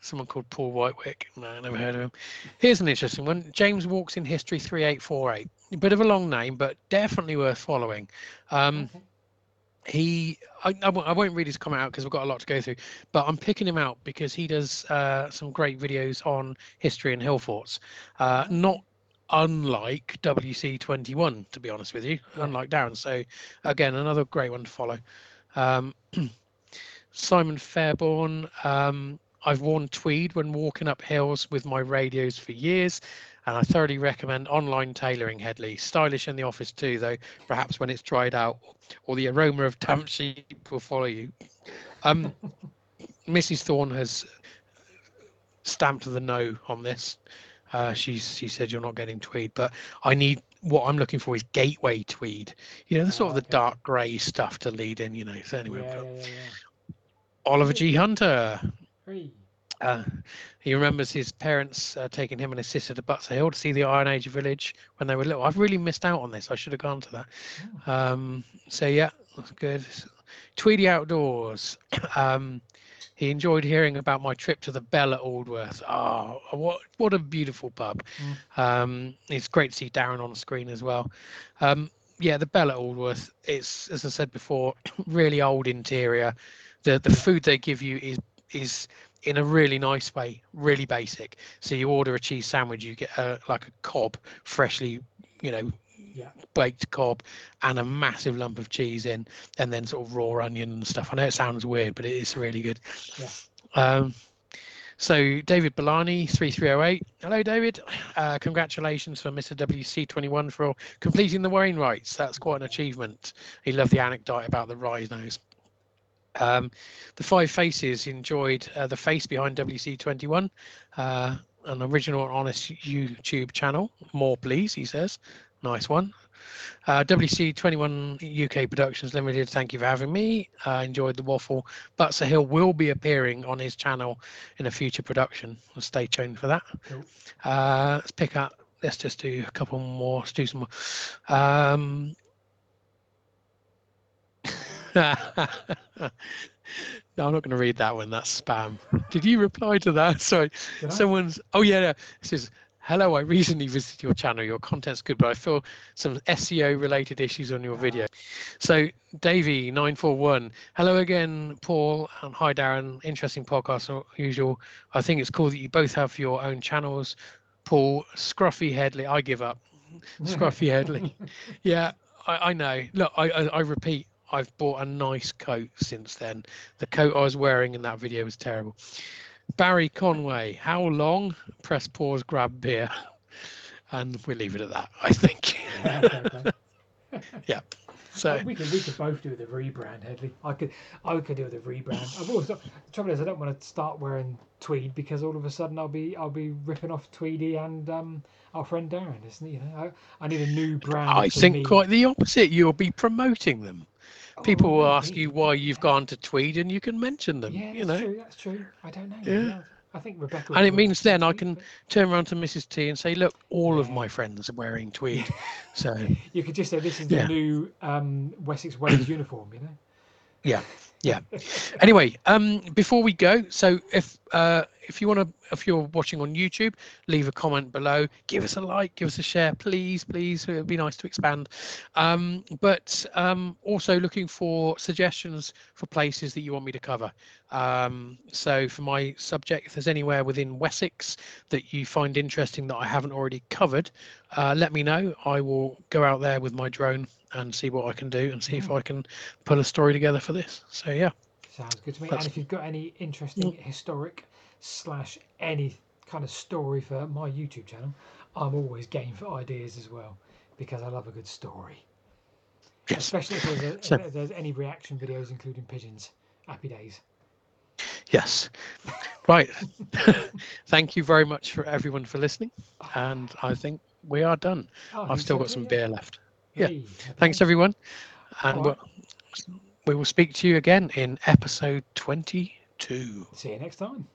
someone called Paul Whitewick. No, I never heard of him. Here's an interesting one. James Walks in History 3848. A bit of a long name, but definitely worth following. Um, Okay. he, I, I, won't- I won't read his comment out because we've got a lot to go through, but I'm picking him out because he does uh, some great videos on history and hill forts. Uh, not unlike WC21, to be honest with you, Yeah. unlike Darren. So, again, another great one to follow. Um, (clears throat) Simon Fairborn. Um, I've worn tweed when walking up hills with my radios for years, and I thoroughly recommend online tailoring Hedley. Stylish in the office too, though, perhaps when it's dried out or the aroma of damp sheep will follow you. Um, (laughs) Mrs. Thorne has stamped the no on this. Uh, she's she said you're not getting tweed, but I need what I'm looking for is gateway tweed. You know, the sort Oh, of the okay. dark grey stuff to lead in. You know. So anyway, yeah, yeah, yeah. Oliver G. Hunter. Uh, he remembers his parents uh, taking him and his sister to Butser Hill to see the Iron Age village when they were little. I've really missed out on this. I should have gone to that. Oh, Um, so yeah, that's good. Tweedy Outdoors. Um, he enjoyed hearing about my trip to the Bell at Aldworth. Oh, what what a beautiful pub. Um, it's great to see Darren on screen as well. Um, yeah, the Bell at Aldworth. It's as I said before, (clears throat) really old interior. The the food they give you is is in a really nice way, really basic. So you order a cheese sandwich, you get a, like a cob, freshly, you know, Yeah. baked cob, and a massive lump of cheese in, and then sort of raw onion and stuff. I know it sounds weird, but it is really good. Yeah. Um, so David Bellani, 3308. Hello, David. Uh, congratulations for Mr. WC21 for completing the Wainwrights. That's quite an achievement. He loved the anecdote about the rhinos. Um, the Five Faces enjoyed uh, the face behind WC21, uh, an original and honest YouTube channel. More, please, he says. Nice one. Uh, WC21 UK Productions Limited, thank you for having me. I enjoyed the waffle. Butser Hill will be appearing on his channel in a future production. So stay tuned for that. Cool. Uh, let's pick up. Let's just do a couple more. Let's do some more. Um, (laughs) (laughs) no, I'm not going to read that one. That's spam. Did you reply to that? (laughs) Sorry. Did I? Someone's. Oh yeah. It says, "Hello, I recently visited your channel. Your content's good, but I feel some SEO related issues on your video." So Davey nine four one. Hello again, Paul, and hi Darren. Interesting podcast as usual. I think it's cool that you both have your own channels. Paul, Scruffy Hedley. I give up. (laughs) Scruffy Hedley. Yeah, I, I know. Look, I, I, I repeat, I've bought a nice coat since then. The coat I was wearing in that video was terrible. Barry Conway, how long? Press pause, grab beer. And we'll leave it at that, I think. (laughs) Yeah. So, we could we could both do the rebrand, Hedley. I could I could do the rebrand. I've always got, the trouble is I don't want to start wearing tweed because all of a sudden I'll be I'll be ripping off Tweedy and um our friend Darren, isn't it? You know, I, I need a new brand. I think me. quite the opposite. You'll be promoting them. Oh, People will ask you why you've gone to Tweed and you can mention them, Yeah, you that's know. true. That's true. I don't know. Yeah. Yeah. I think Rebecca. And it means then I can turn around to Mrs. T and say, look, all of my friends are wearing tweed. So, (laughs) You could just say this is Yeah. the new um, Wessex Ways (coughs) uniform. You know. Yeah, yeah. Anyway, um, before we go, so if uh, if you want to, if you're watching on YouTube, leave a comment below. Give us a like, give us a share, please, please. It would be nice to expand. Um, but um, also looking for suggestions for places that you want me to cover. Um, so for my subject, if there's anywhere within Wessex that you find interesting that I haven't already covered, uh, let me know. I will go out there with my drone and see what I can do and see if I can put a story together for this. So yeah. Sounds good to me. That's- And if you've got any interesting historic slash any kind of story for my YouTube channel, I'm always game for ideas as well because I love a good story. Yes. Especially if there's, a, So- if there's any reaction videos including pigeons. Happy days. Yes. Right. (laughs) Thank you very much for everyone for listening. Oh. And I think we are done. Oh, I've still got some beer left. Yeah. Thanks everyone. And right. we'll, we will speak to you again in episode 22. See you next time.